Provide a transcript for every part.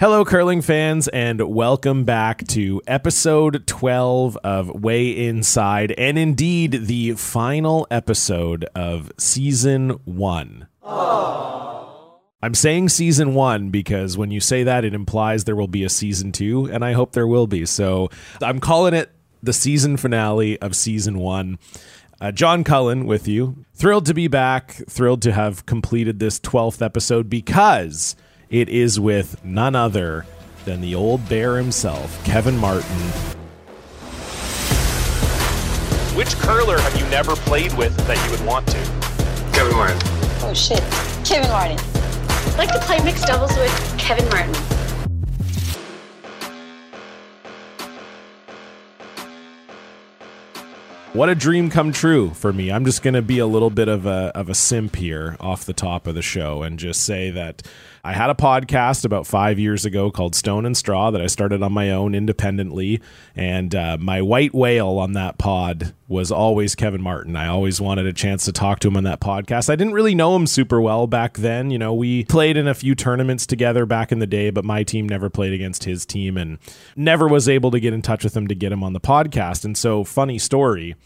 Hello, curling fans, and welcome back to episode 12 of Way Inside, and indeed the final episode of season one. I'm saying season one because when you say that, it implies there will be a season two, and I hope there will be. So I'm calling it the season finale of season one. Uh, John Cullen with you. Thrilled to be back. Thrilled to have completed this 12th episode because it is with none other than the old bear himself, Kevin Martin. Which curler have you never played with that you would want to? Kevin Martin. Oh shit. Kevin Martin. I'd like to play mixed doubles with Kevin Martin. What a dream come true for me. I'm just going to be a little bit of a of a simp here off the top of the show and just say that I had a podcast about five years ago called Stone and Straw that I started on my own independently. And uh, my white whale on that pod was always Kevin Martin. I always wanted a chance to talk to him on that podcast. I didn't really know him super well back then. You know, we played in a few tournaments together back in the day, but my team never played against his team and never was able to get in touch with him to get him on the podcast. And so, funny story.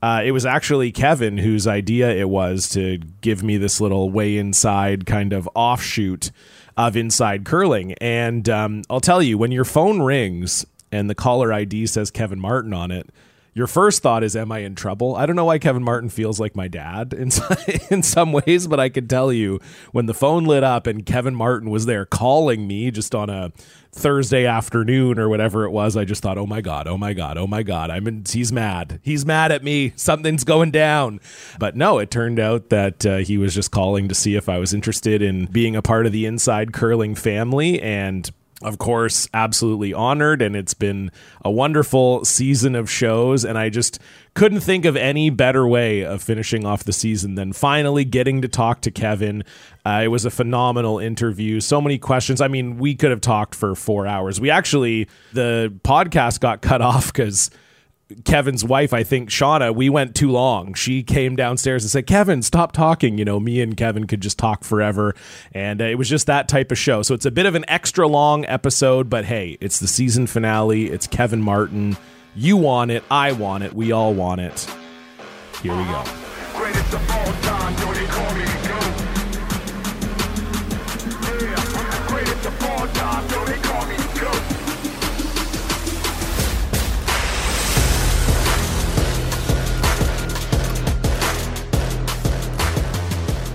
Uh, it was actually Kevin whose idea it was to give me this little way inside kind of offshoot of inside curling. And um, I'll tell you, when your phone rings and the caller ID says Kevin Martin on it, your first thought is, "Am I in trouble?" I don't know why Kevin Martin feels like my dad in in some ways, but I can tell you when the phone lit up and Kevin Martin was there calling me just on a Thursday afternoon or whatever it was, I just thought, "Oh my god, oh my god, oh my god, I'm in, he's mad, he's mad at me, something's going down." But no, it turned out that uh, he was just calling to see if I was interested in being a part of the Inside Curling family and of course, absolutely honored, and it's been a wonderful season of shows. And I just couldn't think of any better way of finishing off the season than finally getting to talk to Kevin. Uh, it was a phenomenal interview. So many questions. I mean, we could have talked for four hours. We actually, the podcast got cut off because Kevin's wife, I think Shauna, we went too long. She came downstairs and said, "Kevin, stop talking." You know, me and Kevin could just talk forever, and uh, it was just that type of show. So it's a bit of an extra long episode, but hey, it's the season finale. It's Kevin Martin. You want it. I want it. We all want it. Here we go.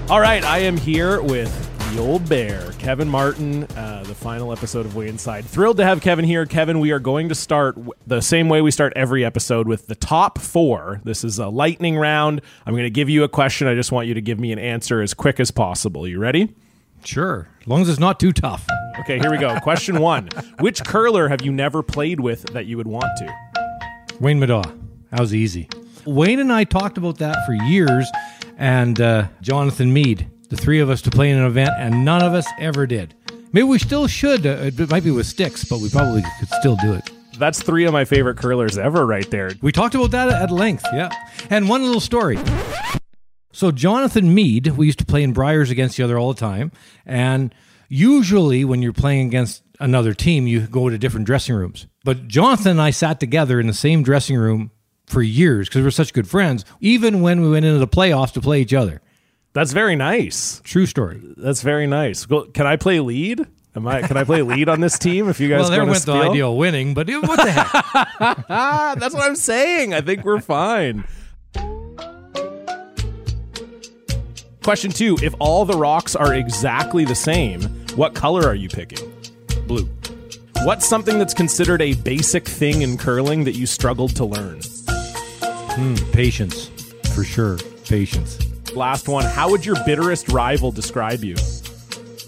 All right, I am here with the old bear, Kevin Martin, uh, the final episode of Way Inside. Thrilled to have Kevin here. Kevin, we are going to start w- the same way we start every episode with the top four. This is a lightning round. I'm going to give you a question. I just want you to give me an answer as quick as possible. You ready? Sure, as long as it's not too tough. Okay, here we go. Question one Which curler have you never played with that you would want to? Wayne Middaugh. That was easy. Wayne and I talked about that for years, and uh, Jonathan Mead, the three of us to play in an event, and none of us ever did. Maybe we still should. Uh, it might be with sticks, but we probably could still do it. That's three of my favorite curlers ever, right there. We talked about that at length, yeah. And one little story. So Jonathan Mead, we used to play in Briers against each other all the time, and usually when you're playing against another team, you go to different dressing rooms. But Jonathan and I sat together in the same dressing room for years because we're such good friends, even when we went into the playoffs to play each other. That's very nice. True story. That's very nice. Go- Can I play lead? Am I? Can I play lead on this team? If you guys well, there went the steal? idea of winning, but what the heck? That's what I'm saying. I think we're fine. Question two If all the rocks are exactly the same, what color are you picking? Blue. What's something that's considered a basic thing in curling that you struggled to learn? Patience, for sure. Patience. Last one How would your bitterest rival describe you?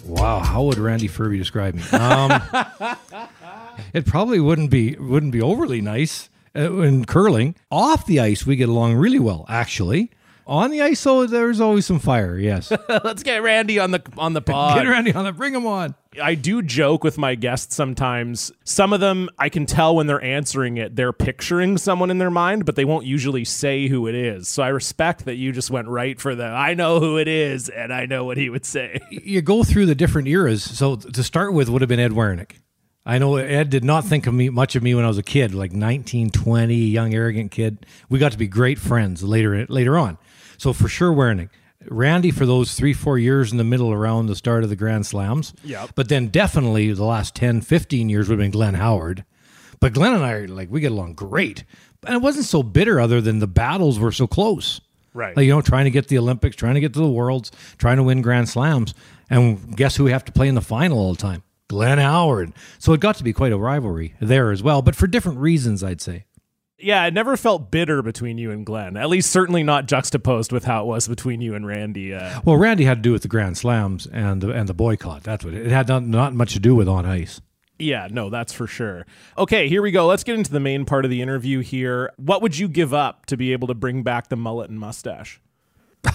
Wow, how would Randy Ferbey describe me? Um, it probably wouldn't be wouldn't be overly nice uh, in curling. Off the ice, we get along really well, actually. On the ice, though, there's always some fire. Yes, Let's get Randy on the on the pod. get Randy on the bring him on. I do joke with my guests sometimes. Some of them, I can tell when they're answering it, they're picturing someone in their mind, but they won't usually say who it is. So I respect that you just went right for the I know who it is and I know what he would say. you go through the different eras. So to start with would have been Ed Werenich. I know Ed did not think of me much of me when I was a kid, like 19, 20, young, arrogant kid. We got to be great friends later later on. So for sure, Werenich. Randy for those three, four years in the middle around the start of the Grand Slams. Yeah. But then definitely the last 10, 15 years would have been Glenn Howard. But Glenn and I are like, we get along great. And it wasn't so bitter other than the battles were so close. Right. Like, you know, trying to get the Olympics, trying to get to the Worlds, trying to win Grand Slams. And guess who we have to play in the final all the time? Glenn Howard. So it got to be quite a rivalry there as well, but for different reasons, I'd say. Yeah, it never felt bitter between you and Glenn. At least, certainly not juxtaposed with how it was between you and Randy. Uh, Well, Randy had to do with the Grand Slams and the, and the boycott. That's what it, it had. Not, not much to do with on ice. yeah, no, that's for sure. Okay, here we go. Let's get into the main part of the interview here. What would you give up to be able to bring back the mullet and mustache?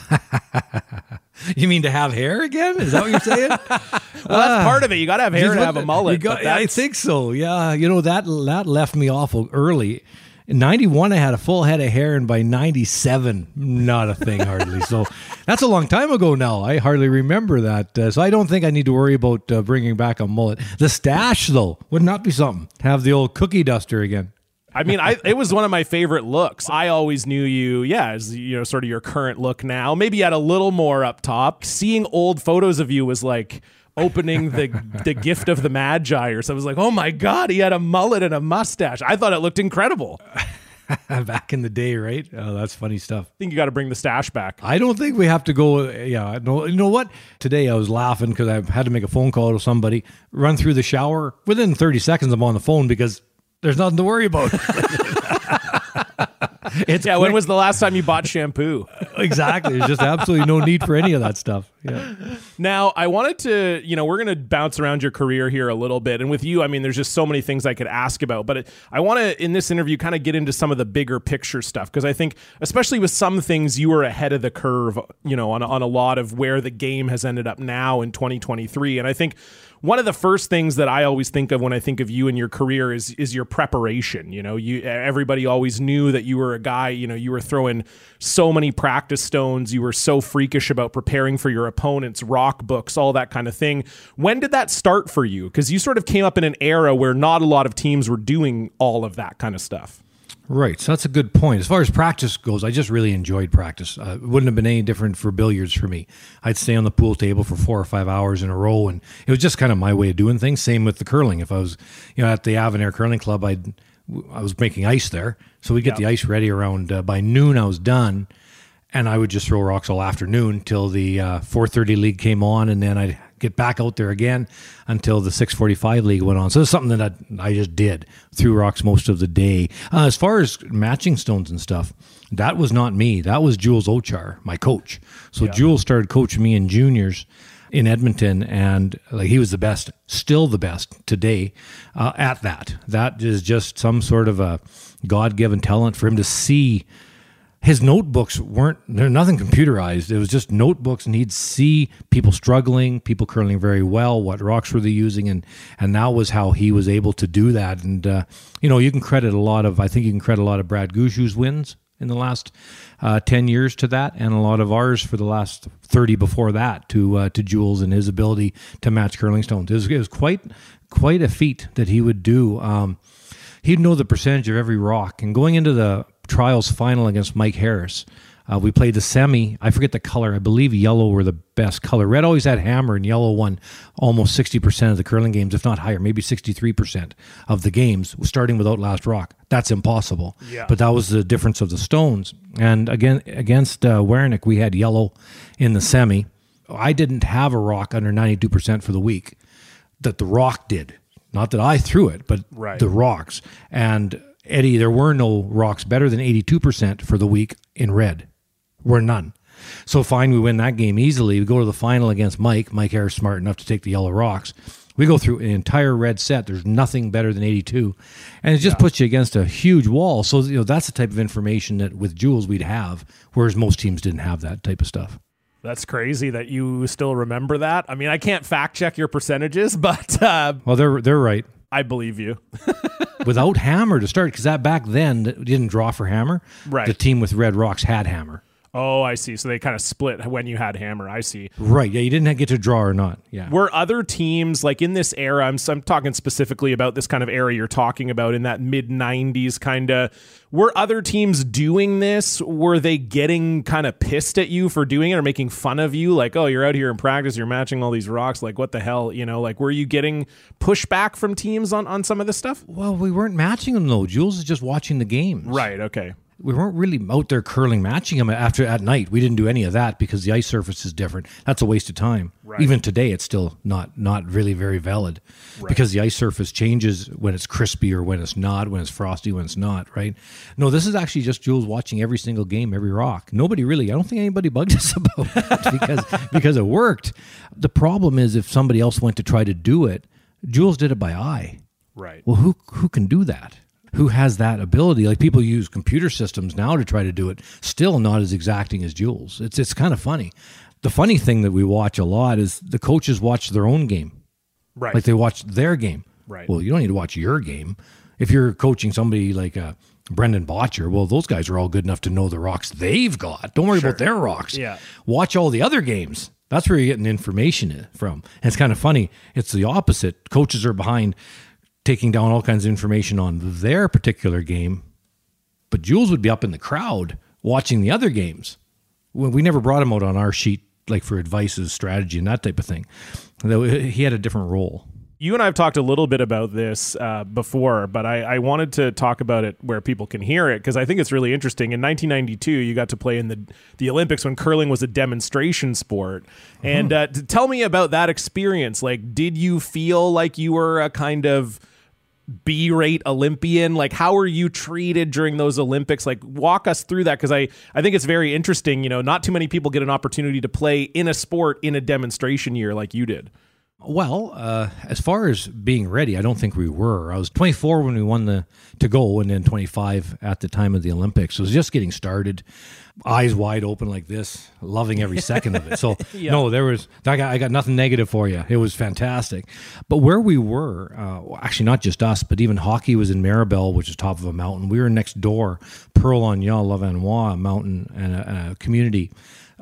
You mean to have hair again? Is that what you're saying? Well, that's part of it. You got to have hair to have a mullet. got- I think so. Yeah, you know that that left me awful early. In '91, I had a full head of hair, and by '97, not a thing hardly. so that's a long time ago now. I hardly remember that. Uh, so I don't think I need to worry about uh, bringing back a mullet. The stash, though, would not be something. Have the old cookie duster again. I mean, I it was one of my favorite looks. I always knew you, yeah, as you know, sort of your current look now. Maybe you had a little more up top. Seeing old photos of you was like opening the the gift of the magi or something. I was like, oh my god, he had a mullet and a mustache. I thought it looked incredible. Back in the day, right? Oh, that's funny stuff. I think you got to bring the stash back. I don't think we have to go. Yeah, no. You know what? Today I was laughing because I had to make a phone call to somebody. Run through the shower within 30 seconds. I'm on the phone because there's nothing to worry about. it's Yeah, when was the last time you bought shampoo? exactly. There's just absolutely no need for any of that stuff. Yeah. Now, I wanted to, you know, we're going to bounce around your career here a little bit. And with you, I mean, there's just so many things I could ask about. But it, I want to, in this interview, kind of get into some of the bigger picture stuff. Because I think, especially with some things, you were ahead of the curve, you know, on, on a lot of where the game has ended up now in 2023. And I think one of the first things that I always think of when I think of you and your career is is your preparation. You know, you everybody always knew that you were a guy. You know, you were throwing so many practice stones. You were so freakish about preparing for your opponents, rock books, all that kind of thing. When did that start for you? Because you sort of came up in an era where not a lot of teams were doing all of that kind of stuff. Right. So that's a good point. As far as practice goes, I just really enjoyed practice. Uh, it wouldn't have been any different for billiards for me. I'd stay on the pool table for four or five hours in a row, and it was just kind of my way of doing things. Same with the curling. If I was, you know, at the Avonair Curling Club, I'd I was making ice there, so we would get the ice ready around uh, by noon. I was done, and I would just throw rocks all afternoon till the uh, 4:30 league came on, and then I'd get back out there again until the 6:45 league went on. So it's something that I, I just did threw rocks most of the day. Uh, as far as matching stones and stuff, that was not me. That was Jules Owchar, my coach. So Jules started coaching me in juniors in Edmonton, and like he was the best, still the best today uh, at that. That is just some sort of a God-given talent for him to see his notebooks weren't they're nothing computerized. It was just notebooks and he'd see people struggling people curling very well what rocks were they using and and that was how he was able to do that. And uh, you know you can credit a lot of i think you can credit a lot of brad Gushue's wins in the last uh, 10 years to that and a lot of ours for the last 30 before that to uh, to jules and his ability to match curling stones. It was, it was quite quite a feat that he would do. Um, he'd know the percentage of every rock. And going into the trials final against Mike Harris, uh, we played the semi. I forget the color. I believe yellow were the best color. Red always had hammer, and yellow won almost 60% of the curling games, if not higher, maybe 63% of the games, starting without last rock. That's impossible. Yeah. But that was the difference of the stones. And again, against uh, Werenich, we had yellow in the semi. I didn't have a rock under 92% for the week that the rock did. Not that I threw it, but Right. the rocks. And Eddie, there were no rocks better than 82% for the week in red. Were none. So fine, we win that game easily. We go to the final against Mike. Mike Harris smart enough to take the yellow rocks. We go through an entire red set. There's nothing better than 82. And it just puts you against a huge wall. So, you know, that's the type of information that with Jules we'd have, whereas most teams didn't have that type of stuff. That's crazy that you still remember that. I mean, I can't fact check your percentages, but uh, Well, they're they're right. I believe you. Without Hammer to start, because that back then didn't draw for Hammer. Right. The team with Red Rocks had Hammer. Oh, I see. So they kind of split when you had Hammer. I see. Right. Yeah, you didn't get to draw or not. Yeah. Were other teams like in this era? I'm, I'm talking specifically about this kind of era you're talking about in that mid 90s kind of. Were other teams doing this? Were they getting kind of pissed at you for doing it or making fun of you? Like, oh, you're out here in practice, you're matching all these rocks. Like, what the hell? You know, like, were you getting pushback from teams on, on some of this stuff? Well, we weren't matching them though. Jules is just watching the games. Right. Okay. We weren't really out there curling, matching them after at night. We didn't do any of that because the ice surface is different. That's a waste of time. Right. Even today, it's still not not really very valid because the ice surface changes when it's crispy or when it's not, when it's frosty, when it's not. Right? No, this is actually just Jules watching every single game, every rock. Nobody really. I don't think anybody bugged us about it because because it worked. The problem is if somebody else went to try to do it, Jules did it by eye. Right. Well, who who can do that? Who has that ability? Like people use computer systems now to try to do it, still not as exacting as Jules. It's it's kind of funny. The funny thing that we watch a lot is the coaches watch their own game, Right. like they watch their game. Right. Well, you don't need to watch your game. If you're coaching somebody like uh, Brendan Bottcher, well, those guys are all good enough to know the rocks they've got. Don't worry about their rocks. Yeah. Watch all the other games. That's where you're getting information from. And it's kind of funny. It's the opposite. Coaches are behind taking down all kinds of information on their particular game, but Jules would be up in the crowd watching the other games. We we never brought him out on our sheet like for advices, strategy, and that type of thing. Though he had a different role. you and I have talked a little bit about this uh, before, but I, I wanted to talk about it where people can hear it because I think it's really interesting. In 1992, you got to play in the the Olympics when curling was a demonstration sport, and uh, tell me about that experience. Like, did you feel like you were a kind of B-rate Olympian? Like, how were you treated during those Olympics? Like, walk us through that because I I think it's very interesting. You know, not too many people get an opportunity to play in a sport in a demonstration year like you did. Well, uh, as far as being ready, I don't think we were. I was 24 when we won the to go, and then 25 at the time of the Olympics. So was just getting started, eyes wide open like this, loving every second of it. So no, there was I got I got nothing negative for you. It was fantastic. But where we were, uh, actually not just us, but even hockey was in Méribel, which is top of a mountain. We were next door, Pralognan, Lavanois, a mountain and a, a community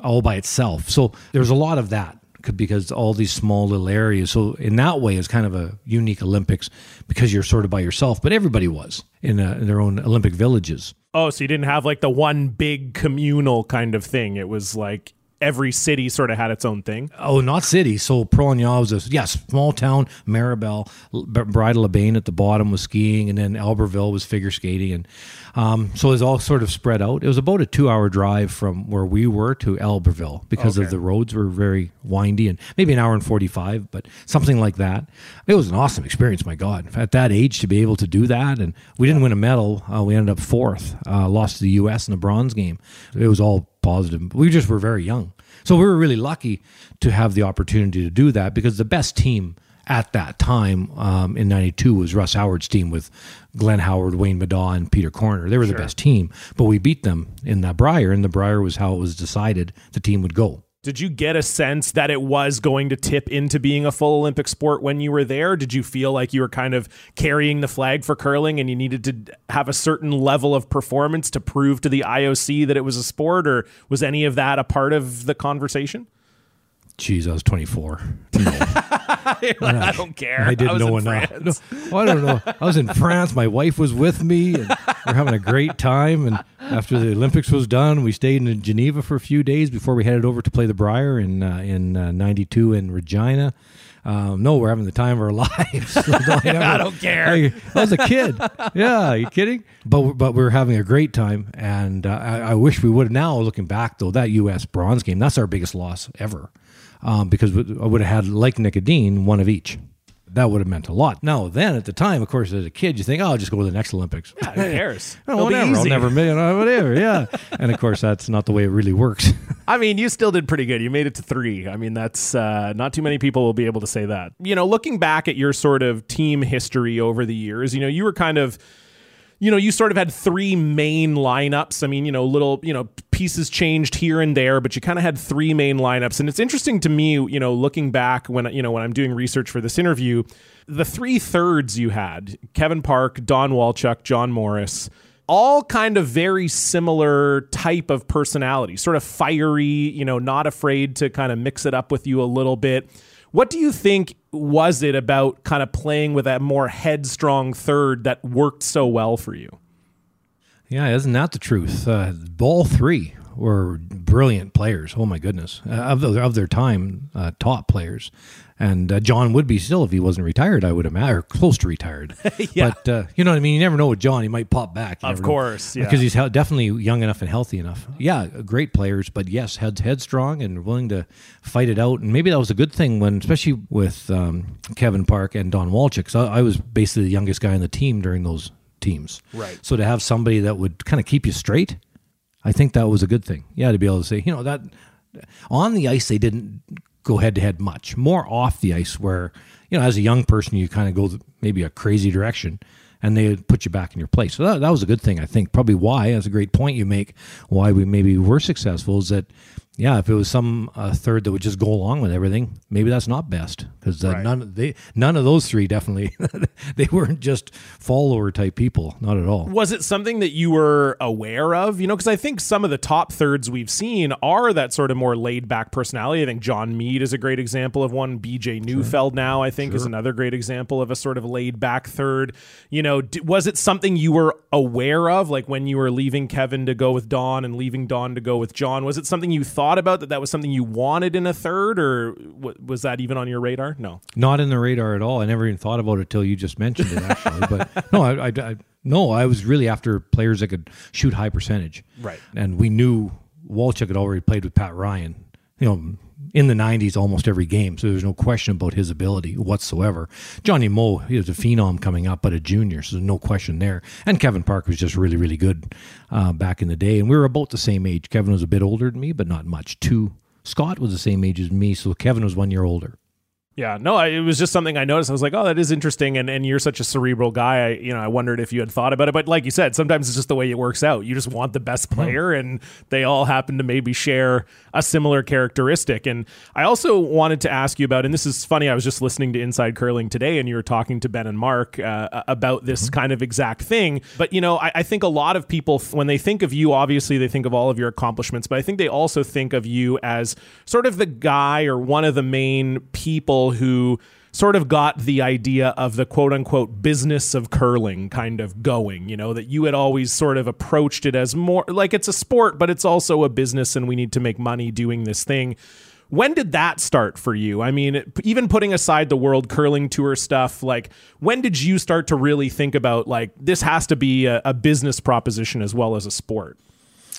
all by itself. So there's a lot of that because all these small little areas. So in that way, it's kind of a unique Olympics because you're sort of by yourself, but everybody was in, uh in their own Olympic villages. Oh, so you didn't have like the one big communal kind of thing. It was like every city sort of had its own thing. Oh, not city. So Pralognan was a yes, small town. Méribel, Bridal Labane at the bottom was skiing, and then Albertville was figure skating, and um, so it was all sort of spread out. It was about a two-hour drive from where we were to Albertville because of the roads were very windy, and maybe an hour and forty-five, but something like that. It was an awesome experience. My God, at that age to be able to do that, and we didn't win a medal. Uh, we ended up fourth, uh, lost to the U.S. in the bronze game. It was all positive. We just were very young. So we were really lucky to have the opportunity to do that because the best team at that time um, in 92 was Russ Howard's team with Glenn Howard, Wayne Middaugh, and Peter Corner. They were the best team, but we beat them in that Brier, and the Brier was how it was decided the team would go. Did you get a sense that it was going to tip into being a full Olympic sport when you were there? Did you feel like you were kind of carrying the flag for curling and you needed to have a certain level of performance to prove to the IOC that it was a sport, or was any of that a part of the conversation? Jeez, I was 24. I don't care. I didn't was know in enough. No, I don't know. I was in France. My wife was with me, and we're having a great time. And after the Olympics was done, we stayed in Geneva for a few days before we headed over to play the Brier in uh, in uh, '92 in Regina. Um, no, we're having the time of our lives. I don't care. I, I was a kid. Yeah, are you kidding? But but we were having a great time, and uh, I, I wish we would have. Now looking back, though, that U.S. bronze game that's our biggest loss ever, um, because I would have had like Nicodine one of each. That would have meant a lot. Now then, at the time, of course, as a kid, you think, "Oh, I'll just go to the next Olympics." Who cares? Oh, It'll be whatever. I'll never make it. Whatever. Yeah. and of course, that's not the way it really works. I mean, you still did pretty good. You made it to three. I mean, that's uh, not too many people will be able to say that. You know, looking back at your sort of team history over the years, you know, you were kind of you know, you sort of had three main lineups. I mean, you know, little, you know, pieces changed here and there, but you kind of had three main lineups. And it's interesting to me, you know, looking back when, you know, when I'm doing research for this interview, the three thirds you had Kevin Park, Don Walchuk, John Morris, all kind of very similar type of personality, sort of fiery, you know, not afraid to kind of mix it up with you a little bit. What do you think was it about kind of playing with that more headstrong third that worked so well for you? Yeah, isn't that the truth? Uh, all three were brilliant players. Oh my goodness, uh, of, the, of their time, uh, top players. And uh, John would be still if he wasn't retired, I would imagine, or close to retired. Yeah. But uh, you know what I mean. You never know with John; he might pop back. You Of know. course, yeah. because he's he- definitely young enough and healthy enough. Yeah, great players, but yes, head headstrong and willing to fight it out. And maybe that was a good thing when, especially with um, Kevin Park and Don Walchuk. 'cause I, I was basically the youngest guy on the team during those teams. Right. So to have somebody that would kind of keep you straight, I think that was a good thing. Yeah, to be able to say, you know, that on the ice they didn't go head to head much. More off the ice, where you know, as a young person, you kind of go maybe a crazy direction, and they put you back in your place. So that, that was a good thing, I think. Probably why, that's a great point you make. Why we maybe were successful is that. Yeah, if it was some uh, third that would just go along with everything, maybe that's not best because uh, Right. none they none of those three definitely they weren't just follower type people, not at all. Was it something that you were aware of? You know, because I think some of the top thirds we've seen are that sort of more laid back personality. I think John Mead is a great example of one. BJ Neufeld now, I think, is another great example of a sort of laid back third. You know, d- was it something you were aware of, like when you were leaving Kevin to go with Don and leaving Don to go with John? Was it something you thought about that that was something you wanted in a third, or w- was that even on your radar? No. Not in the radar at all. I never even thought about it till you just mentioned it. Actually, but no, I, I, I no, I was really after players that could shoot high percentage. Right. And we knew Walchuk had already played with Pat Ryan. You know, in the '90s, almost every game, so there's no question about his ability whatsoever. Johnny Moe, he was a phenom coming up, but a junior, so there's no question there. And Kevin Park was just really, really good uh, back in the day, and we were about the same age. Kevin was a bit older than me, but not much. Two. Scott was the same age as me, so Kevin was one year older. Yeah, no, I, it was just something I noticed. I was like, oh, that is interesting. And and you're such a cerebral guy. I, you know, I wondered if you had thought about it. But like you said, sometimes it's just the way it works out. You just want the best player, and they all happen to maybe share a similar characteristic. And I also wanted to ask you about, and this is funny. I was just listening to Inside Curling today, and you were talking to Ben and Marc uh, about this kind of exact thing. But you know, I, I think a lot of people, when they think of you, obviously they think of all of your accomplishments, but I think they also think of you as sort of the guy or one of the main people who sort of got the idea of the quote unquote business of curling kind of going, you know, that you had always sort of approached it as more like it's a sport, but it's also a business and we need to make money doing this thing. When did that start for you? I mean, even putting aside the World Curling Tour stuff, like when did you start to really think about like this has to be a, a business proposition as well as a sport?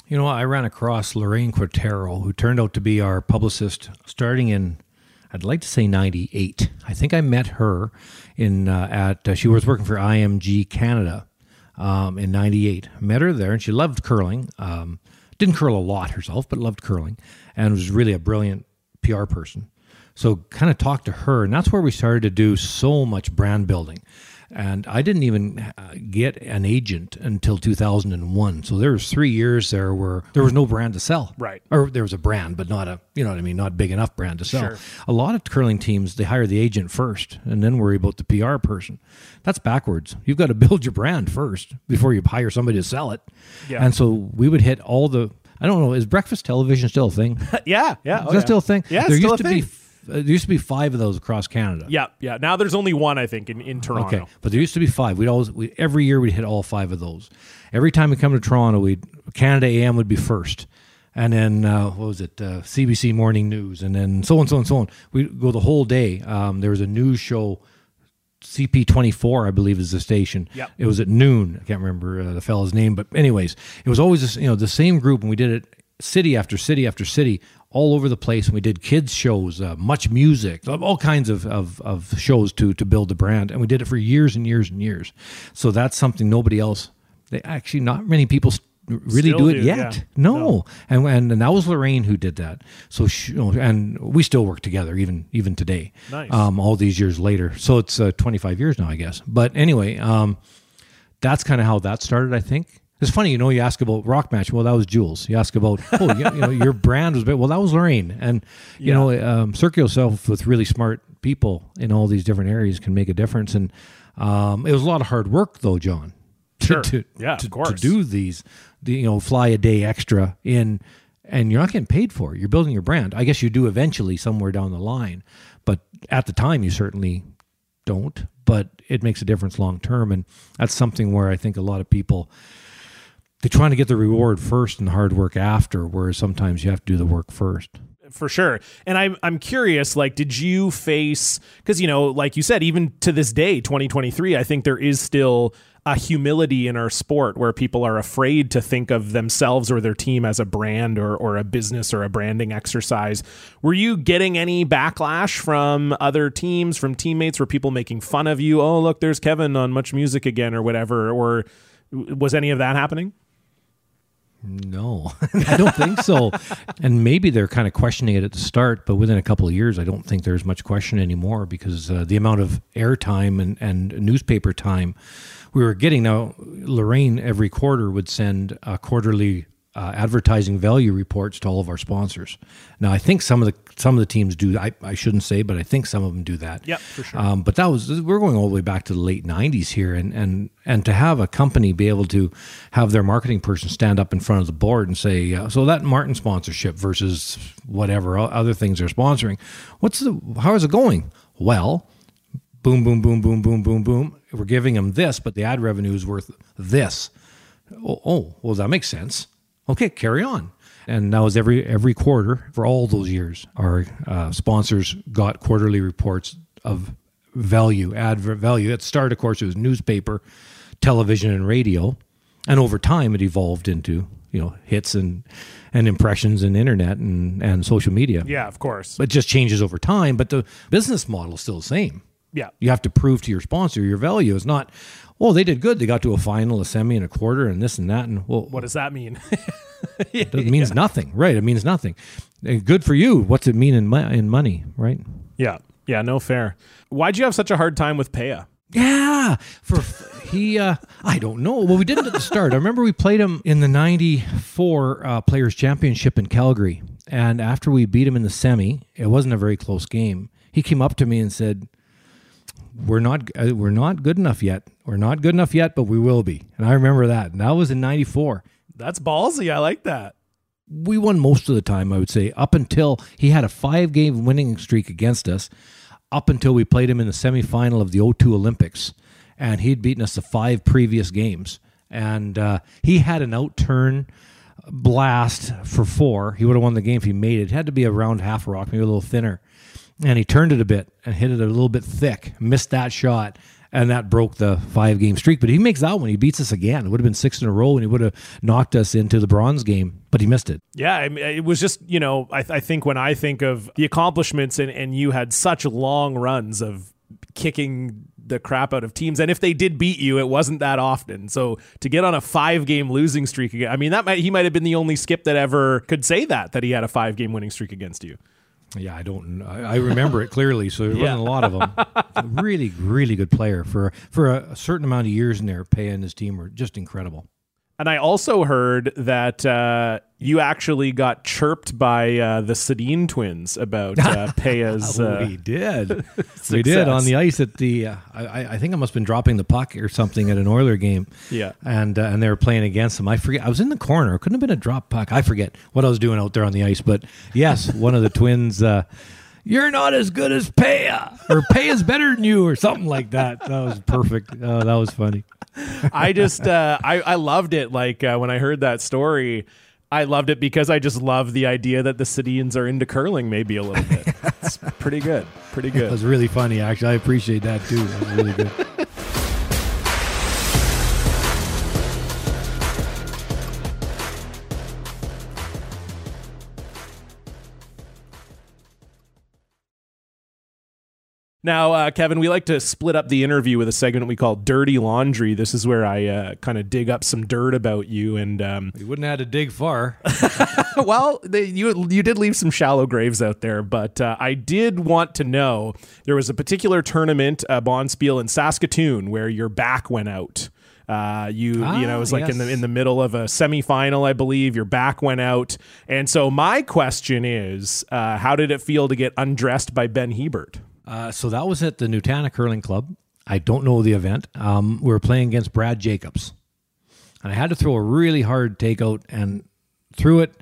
You know, I ran across Lorraine Quintero, who turned out to be our publicist starting in, I'd like to say 98. I think I met her in uh, at, uh, she was working for IMG Canada um, in 98. Met her there and she loved curling. Um, didn't curl a lot herself, but loved curling and was really a brilliant PR person. So kind of talked to her, and that's where we started to do so much brand building. And I didn't even uh, get an agent until 2001. So there was three years there where there was no brand to sell. Right. Or there was a brand, but not a, you know what I mean, not big enough brand to sell. Sure. A lot of curling teams, they hire the agent first and then worry about the PR person. That's backwards. You've got to build your brand first before you hire somebody to sell it. Yeah. And so we would hit all the, I don't know, is breakfast television still a thing? yeah, yeah. Is that still a thing? Yeah, there still used to thing. be there used to be five of those across Canada. Yeah, yeah. Now there's only one, I think, in, in Toronto. Okay, but there used to be five. We'd always we, every year we'd hit all five of those. Every time we come to Toronto, we'd Canada AM would be first, and then uh, what was it? Uh, CBC Morning News, and then so on, so on, so on. We go the whole day. Um, there was a news show. CP24, I believe, is the station. Yep. It was at noon. I can't remember uh, the fellow's name, but anyways, it was always this, you know the same group, and we did it city after city after city, all over the place. And we did kids shows, uh, much music, all kinds of, of of shows to to build the brand, and we did it for years and years and years. So that's something nobody else. They actually not many people. Really Still do it do, yet? yeah. No, No. and, and and that was Lorraine who did that. So she, and we still work together even even today. Nice. Um, all these years later. So it's uh, 25 years now, I guess. But anyway, um, that's kind of how that started, I think. It's funny, you know, you ask about rock match. Well, that was Jules. You ask about, oh, you, you know, your brand was, big. well, that was Lorraine. And, you Yeah. know, um, circle yourself with really smart people in all these different areas can make a difference. And um, it was a lot of hard work, though, John. to- Sure. To, Yeah, of course. to do these, the, you know, fly a day extra in, and you're not getting paid for it. You're building your brand. I guess you do eventually somewhere down the line, but at the time, you certainly don't. But it makes a difference long term, and that's something where I think a lot of people they're trying to get the reward first and the hard work after, whereas sometimes you have to do the work first. for sure. And I'm I'm curious, like, did you face because you know, like you said, even to this day, 2023, I think there is still a humility in our sport where people are afraid to think of themselves or their team as a brand or or a business or a branding exercise. Were you getting any backlash from other teams, from teammates? Were people making fun of you? Oh, look, there's Kevin on Much Music again, or whatever. Or was any of that happening? No, I don't think so. and maybe they're kind of questioning it at the start, but within a couple of years, I don't think there's much question anymore because uh, the amount of airtime and, and newspaper time we were getting. Now, Lorraine every quarter would send a quarterly uh, advertising value reports to all of our sponsors. Now, I think some of the some of the teams do. I, I shouldn't say, but I think some of them do that. Yep, for sure. Um, but that was we're going all the way back to the late '90s here, and and and to have a company be able to have their marketing person stand up in front of the board and say, uh, so that Martin sponsorship versus whatever other things they're sponsoring, what's the how is it going? Well, boom, boom, boom, boom, boom, boom, boom. We're giving them this, but the ad revenue is worth this. Oh, oh, well, that makes sense. Okay, carry on. And that was every every quarter for all those years. Our uh, sponsors got quarterly reports of value, ad v- value. At start, of course, it was newspaper, television, and radio, and over time, it evolved into you know hits and and impressions and internet and and social media. Yeah, of course. It just changes over time, but the business model is still the same. yeah. You have to prove to your sponsor your value. It's not, oh, they did good. They got to a final, a semi, and a quarter, and this and that. And well, What does that mean? it means nothing, right? It means nothing. And good for you. What's it mean in mo- in money, right? Yeah. Yeah, no fair. Why'd you have such a hard time with Peja? Yeah, for he, uh, I don't know. Well, we didn't at the start. I remember we played him in the '94 uh, Players Championship in Calgary, and after we beat him in the semi, it wasn't a very close game. He came up to me and said, "We're not, uh, we're not good enough yet. We're not good enough yet, but we will be." And I remember that. And that was in '94. That's ballsy. I like that. we won most of the time, I would say, up until he had a five game winning streak against us, up until we played him in the semifinal of the 02 Olympics. And he'd beaten us the five previous games. And uh, he had an outturn blast for four. He would have won the game if he made it. It had to be around half a rock, maybe a little thinner. And he turned it a bit and hit it a little bit thick, missed that shot. And that broke the five game streak. But he makes that one. He beats us again. It would have been six in a row and he would have knocked us into the bronze game, but he missed it. Yeah, I mean, it was just, you know, I, I think when I think of the accomplishments and, and you had such long runs of kicking the crap out of teams. And if they did beat you, it wasn't that often. So to get on a five game losing streak again, I mean, that might, he might have been the only skip that ever could say that, that he had a five game winning streak against you. Yeah, I don't. I I remember it clearly. So there Yeah. wasn't a lot of them. really, really good player for for a, a certain amount of years in there. Pay and his team were just incredible. And I also heard that uh, you actually got chirped by uh, the Sedin twins about uh, Peja's. Uh, we did. we did on the ice at the. Uh, I, I think I must have been dropping the puck or something at an Oiler game. Yeah. and uh, and they were playing against them. I forget. I was in the corner. It couldn't have been a drop puck. I forget what I was doing out there on the ice. But yes, one of the twins. You're not as good as Peja, or Peja's better than you, or something like that. That was perfect. Oh, that was funny. I just uh, I I loved it. Like uh, when I heard that story, I loved it because I just love the idea that the Sedins are into curling. Maybe a little bit. it's pretty good. Pretty good. It was really funny, actually. I appreciate that too. That was really good. Now, uh, Kevin, we like to split up the interview with a segment we call "Dirty Laundry." This is where I uh, kind of dig up some dirt about you and. Um, You wouldn't have had to dig far. well, they, you you did leave some shallow graves out there, but uh, I did want to know there was a particular tournament, uh, Bonspiel in Saskatoon, where your back went out. Uh, you you Ah, know it was like in the in the middle of a semifinal, I believe. Your back went out, and so my question is, uh, how did it feel to get undressed by Ben Hebert? Uh, so that was at the Nutana Curling Club. I don't know the event. Um, we were playing against Brad Jacobs, and I had to throw a really hard takeout and threw it,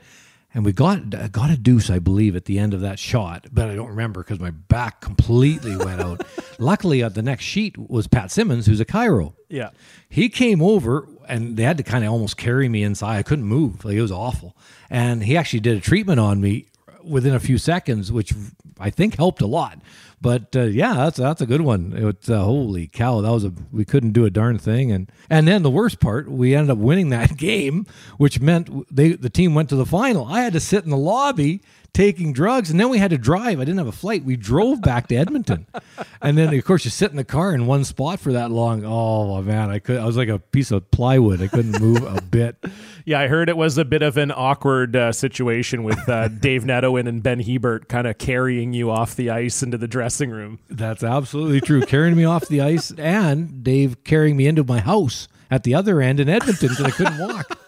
and we got got a deuce, I believe, at the end of that shot, but I don't remember because my back completely went out. Luckily, at the next sheet was Pat Simmons, who's a chiro. Yeah. He came over and they had to kind of almost carry me inside. I couldn't move. Like it was awful. And he actually did a treatment on me within a few seconds, which I think helped a lot. But uh, yeah, that's that's a good one. It was, uh, holy cow, that was a we couldn't do a darn thing. And and then the worst part, we ended up winning that game, which meant they the team went to the final. I had to sit in the lobby taking drugs, and then we had to drive. I didn't have a flight. We drove back to Edmonton, and then of course you sit in the car in one spot for that long. Oh man, I could. I was like a piece of plywood. I couldn't move a bit. Yeah, I heard it was a bit of an awkward uh, situation with uh, Dave Nedohin and Ben Hebert kind of carrying you off the ice into the dressing room. That's absolutely true. carrying me off the ice, and Dave carrying me into my house at the other end in Edmonton because I couldn't walk.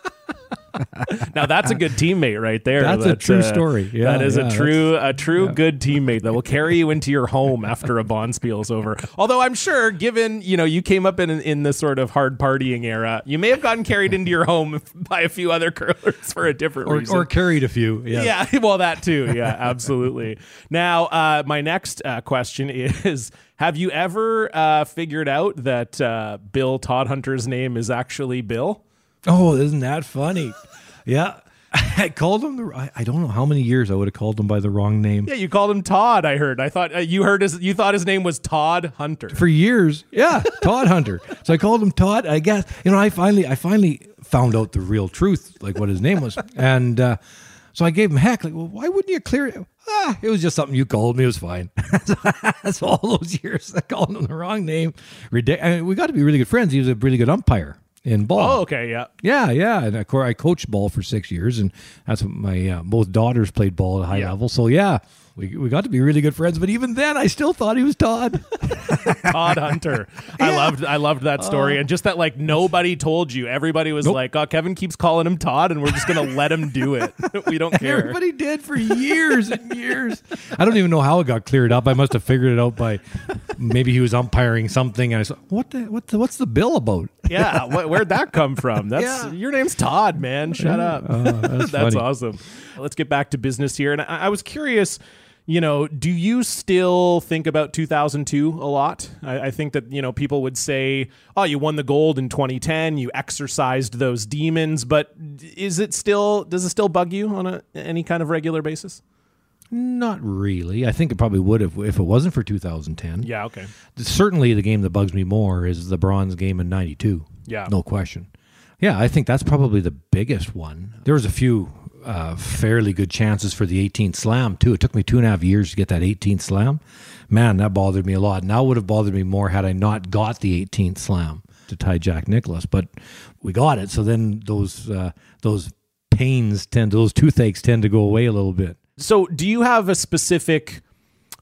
Now that's a good teammate right there. That's a true uh, story. Yeah, that is yeah, a true a true good teammate that will carry you into your home after a bond is over. Although I'm sure, given you know you came up in in the sort of hard partying era, you may have gotten carried into your home by a few other curlers for a different Or, reason. or carried a few. Yeah. Yeah, well, that too. Yeah, absolutely. Now, uh, my next uh, question is Have you ever uh, figured out that uh, Bill Todd Hunter's name is actually Bill? Oh, isn't that funny? yeah. I called him the. I, I don't know how many years I would have called him by the wrong name. Yeah, you called him Todd. I heard. I thought uh, you heard his. You thought his name was Todd Hunter. for years. Yeah, Todd Hunter. So I called him Todd. I guess you know. I finally, I finally found out the real truth, like what his name was, and uh, so I gave him heck. Like, well, why wouldn't you clear it? Ah, it was just something you called me. It was fine. so all those years, I called him the wrong name. Ridic- I mean, we got to be really good friends. He was a really good umpire in ball. Oh, okay, yeah. Yeah, yeah, and of course I coached ball for six years, and that's what my uh, both daughters played ball at a high Yeah. level. So yeah, we, we got to be really good friends. But even then, I still thought he was Todd. Todd Hunter. I loved. I loved that story, uh, and just that like nobody told you. Everybody was Nope. like, "Oh, Kevin keeps calling him Todd, and we're just gonna let him do it. we don't care." Everybody did for years and years. I don't even know how it got cleared up. I must have figured it out by maybe he was umpiring something, and I said, "What the what the, what's the bill about?" Yeah, wh- where'd that come from? That's Yeah. your name's Todd, man. Shut up. Oh, that's That's awesome. Let's get back to business here. And I, I was curious, you know, do you still think about 2002 a lot? I, I think that you know people would say, "Oh, you won the gold in 2010. You exercised those demons." But is it still? Does it still bug you on a any kind of regular basis? Not really. I think it probably would have if it wasn't for 2010. Yeah. Okay. Certainly, the game that bugs me more is the bronze game in '92. Yeah. no question. Yeah, I think that's probably the biggest one. There was a few uh, fairly good chances for the 18th slam too. It took me two and a half years to get that 18th slam. Man, that bothered me a lot. Now would have bothered me more had I not got the 18th slam to tie Jack Nicklaus. But we got it, so then those uh, those pains tend, those toothaches tend to go away a little bit. So, do you have a specific,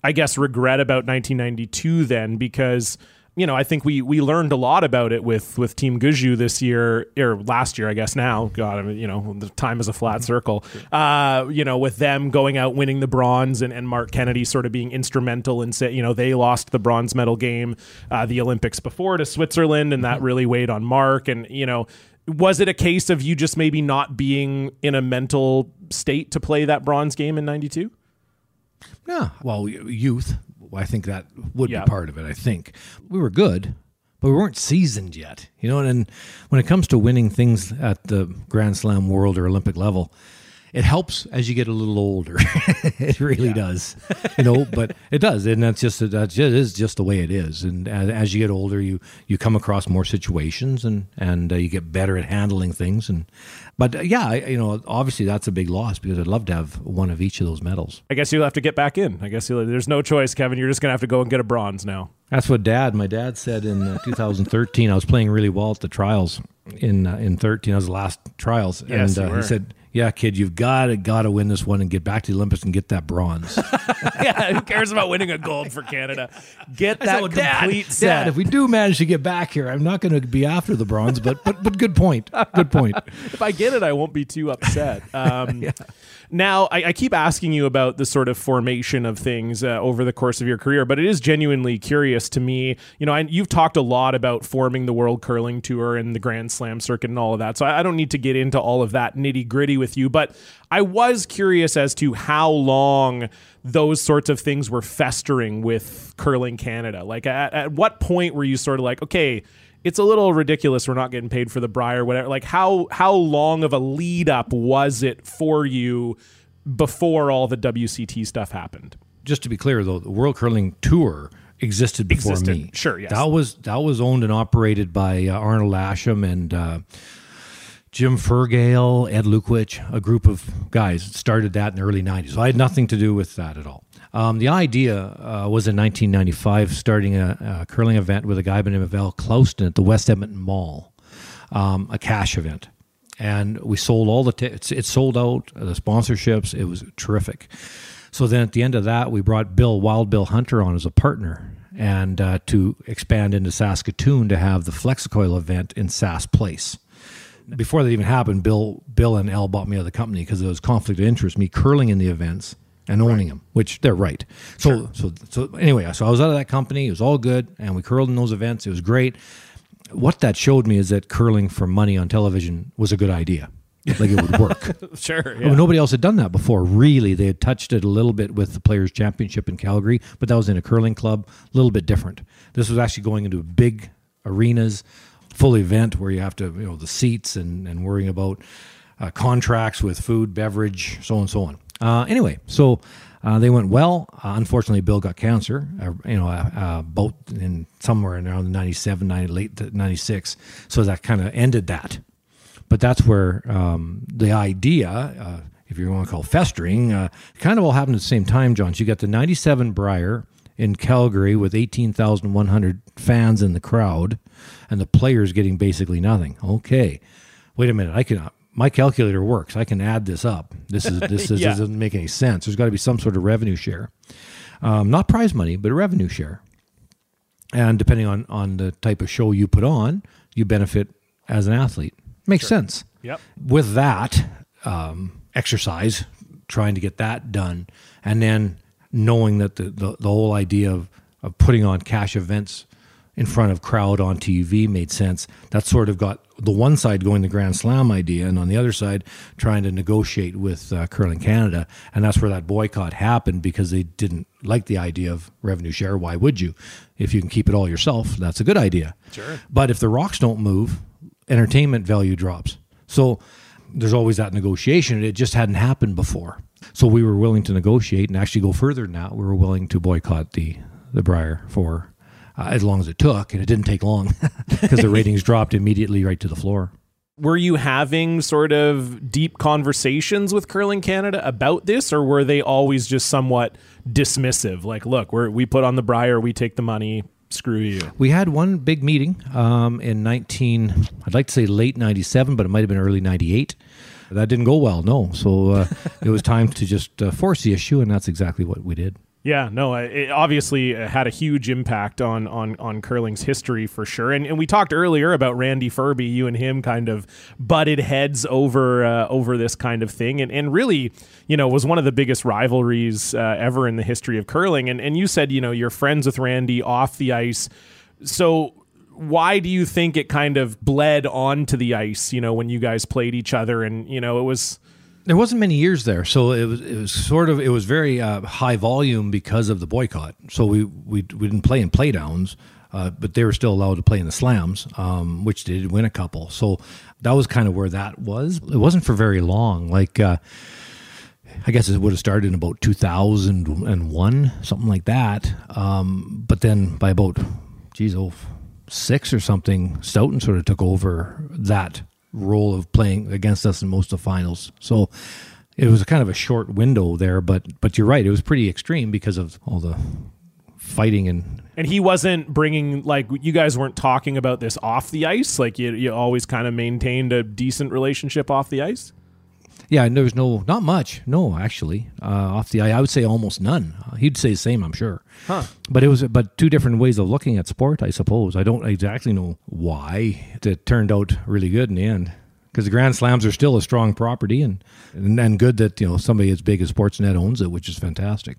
I guess, regret about 1992 then? Because you know, I think we we learned a lot about it with with Team Gushue this year or last year, I guess. Now, God, I mean, you know, the time is a flat circle. Uh, you know, with them going out winning the bronze and, and Marc Kennedy sort of being instrumental in, say, you know, they lost the bronze medal game, uh, the Olympics before to Switzerland, and that really weighed on Marc. And you know, was it a case of you just maybe not being in a mental state to play that bronze game in 92 Yeah. Well, youth. I think that would Yeah. be part of it. I think we were good, but we weren't seasoned yet. You know, and when it comes to winning things at the Grand Slam world or Olympic level, it helps as you get a little older. it really does. You know, but it does, and that's just that's just, it is just the way it is. And as, as you get older, you you come across more situations, and and uh, you get better at handling things. And but uh, yeah, I, you know, obviously that's a big loss because I'd love to have one of each of those medals. i guess you'll have to get back in i guess you'll, there's no choice kevin you're just gonna have to go and get a bronze now That's what Dad, my dad said in uh, 2013. I was playing really well at the trials in uh, in 13. I was the last trials, Yes, and uh, he said yeah, kid, you've got to got to win this one and get back to the Olympics and get that bronze. yeah, who cares about winning a gold for Canada? Get that said, "Well, Dad, complete Dad, set. if we do manage to get back here, I'm not going to be after the bronze, but but but good point. Good point. if I get it, I won't be too upset. Um, Now, I, I keep asking you about the sort of formation of things uh, over the course of your career, but it is genuinely curious to me. You know, I, you've talked a lot about forming the World Curling Tour and the Grand Slam circuit and all of that, so I, I don't need to get into all of that nitty gritty with you. But I was curious as to how long those sorts of things were festering with Curling Canada. Like, at, at what point were you sort of like, okay? it's a little ridiculous we're not getting paid for the Brier whatever like how how long of a lead up was it for you before all the WCT stuff happened Just to be clear, though, the World Curling Tour existed before Existed. me. Sure, yes. That was that was owned and operated by uh, Arnold Asham and uh, Jim Fergale, Ed Lukowich, a group of guys started that in the early '90s. So I had nothing to do with that at all. Um, the idea uh, was in 1995, starting a, a curling event with a guy by the name of Al Clouston at the West Edmonton Mall, um, a cash event. And we sold all the tickets. It sold out, uh, the sponsorships. It was terrific. So then at the end of that, we brought Bill, Wild Bill Hunter, on as a partner and uh, to expand into Saskatoon to have the Flexicoil event in Sask Place before that even happened, Bill, Bill and Al bought me out of the company because there was conflict of interest, me curling in the events and owning them, which they're right. So, so, so anyway, so I was out of that company. It was all good, and we curled in those events. It was great. What that showed me is that curling for money on television was a good idea. Like it would work. sure Well, nobody else had done that before. Really, they had touched it a little bit with the Players Championship in Calgary, but that was in a curling club, a little bit different. This was actually going into big arenas, full event where you have to, you know, the seats and and worrying about uh, contracts with food, beverage, so on and so on. Uh, anyway, so. Uh, they went well. Uh, unfortunately, Bill got cancer. Uh, you know, uh, uh, in somewhere around 97, 90, late 96. So that kind of ended that but that's where um, the idea, if you want to call festering, kind of all happened at the same time, John. So you got the 97 Brier in Calgary with 18,100 fans in the crowd and the players getting basically nothing. Okay, wait a minute. I can. My calculator works. I can add this up. This is this is, Yeah. doesn't make any sense. There's got to be some sort of revenue share, um, not prize money, but a revenue share and depending on on the type of show you put on, you benefit as an athlete. Makes sense. Yep. With that um, exercise, trying to get that done, and then knowing that the, the, the whole idea of, of putting on cash events in front of crowd on TV made sense. That sort of got the one side going the Grand Slam idea, and on the other side trying to negotiate with uh, Curling Canada, and that's where that boycott happened because they didn't like the idea of revenue share. Why would you? If you can keep it all yourself, that's a good idea. Sure. But if the rocks don't move, entertainment value drops. So there's always that negotiation. It just hadn't happened before. So we were willing to negotiate and actually go further than that. We were willing to boycott the the Brier for uh, as long as it took, and it didn't take long because the ratings dropped immediately right to the floor. were you having sort of deep conversations with Curling Canada about this, or were they always just somewhat dismissive? Like, look, we're, we put on the Brier, we take the money, screw you. We had one big meeting um, in 19, I'd like to say late 97, but it might have been early 98. That didn't go well, no. So uh, it was time to just uh, force the issue, and that's exactly what we did. Yeah, no, it obviously uh, had a huge impact on on on curling's history for sure. And and we talked earlier about Randy Ferbey. You and him kind of butted heads over uh, over this kind of thing, and and really, you know, was one of the biggest rivalries uh, ever in the history of curling. And and you said, you know, you're friends with Randy off the ice, so. Why do you think it kind of bled onto the ice? You know, when you guys played each other, and you know, it was There wasn't many years there, so it was it was sort of it was very uh, high volume because of the boycott. So we we, we didn't play in playdowns, uh, but they were still allowed to play in the slams, um, which did win a couple. So that was kind of where that was. It wasn't for very long. Like uh, I guess it would have started in about two thousand and one, something like that. Um, but then by about geez, oh six or something, Stoughton sort of took over that role of playing against us in most of the finals. So it was kind of a short window there, but but you're right, it was pretty extreme because of all the fighting and and he wasn't bringing like you guys weren't talking about this off the ice. Like you, you always kind of maintained a decent relationship off the ice. Yeah, and there was no, not much. No, actually, uh, off the eye, I would say almost none. Uh, he'd say the same, I'm sure. Huh. But it was, but two different ways of looking at sport, I suppose. I don't exactly know why it turned out really good in the end. Because the Grand Slams are still a strong property, and, and and good that you know somebody as big as Sportsnet owns it, which is fantastic.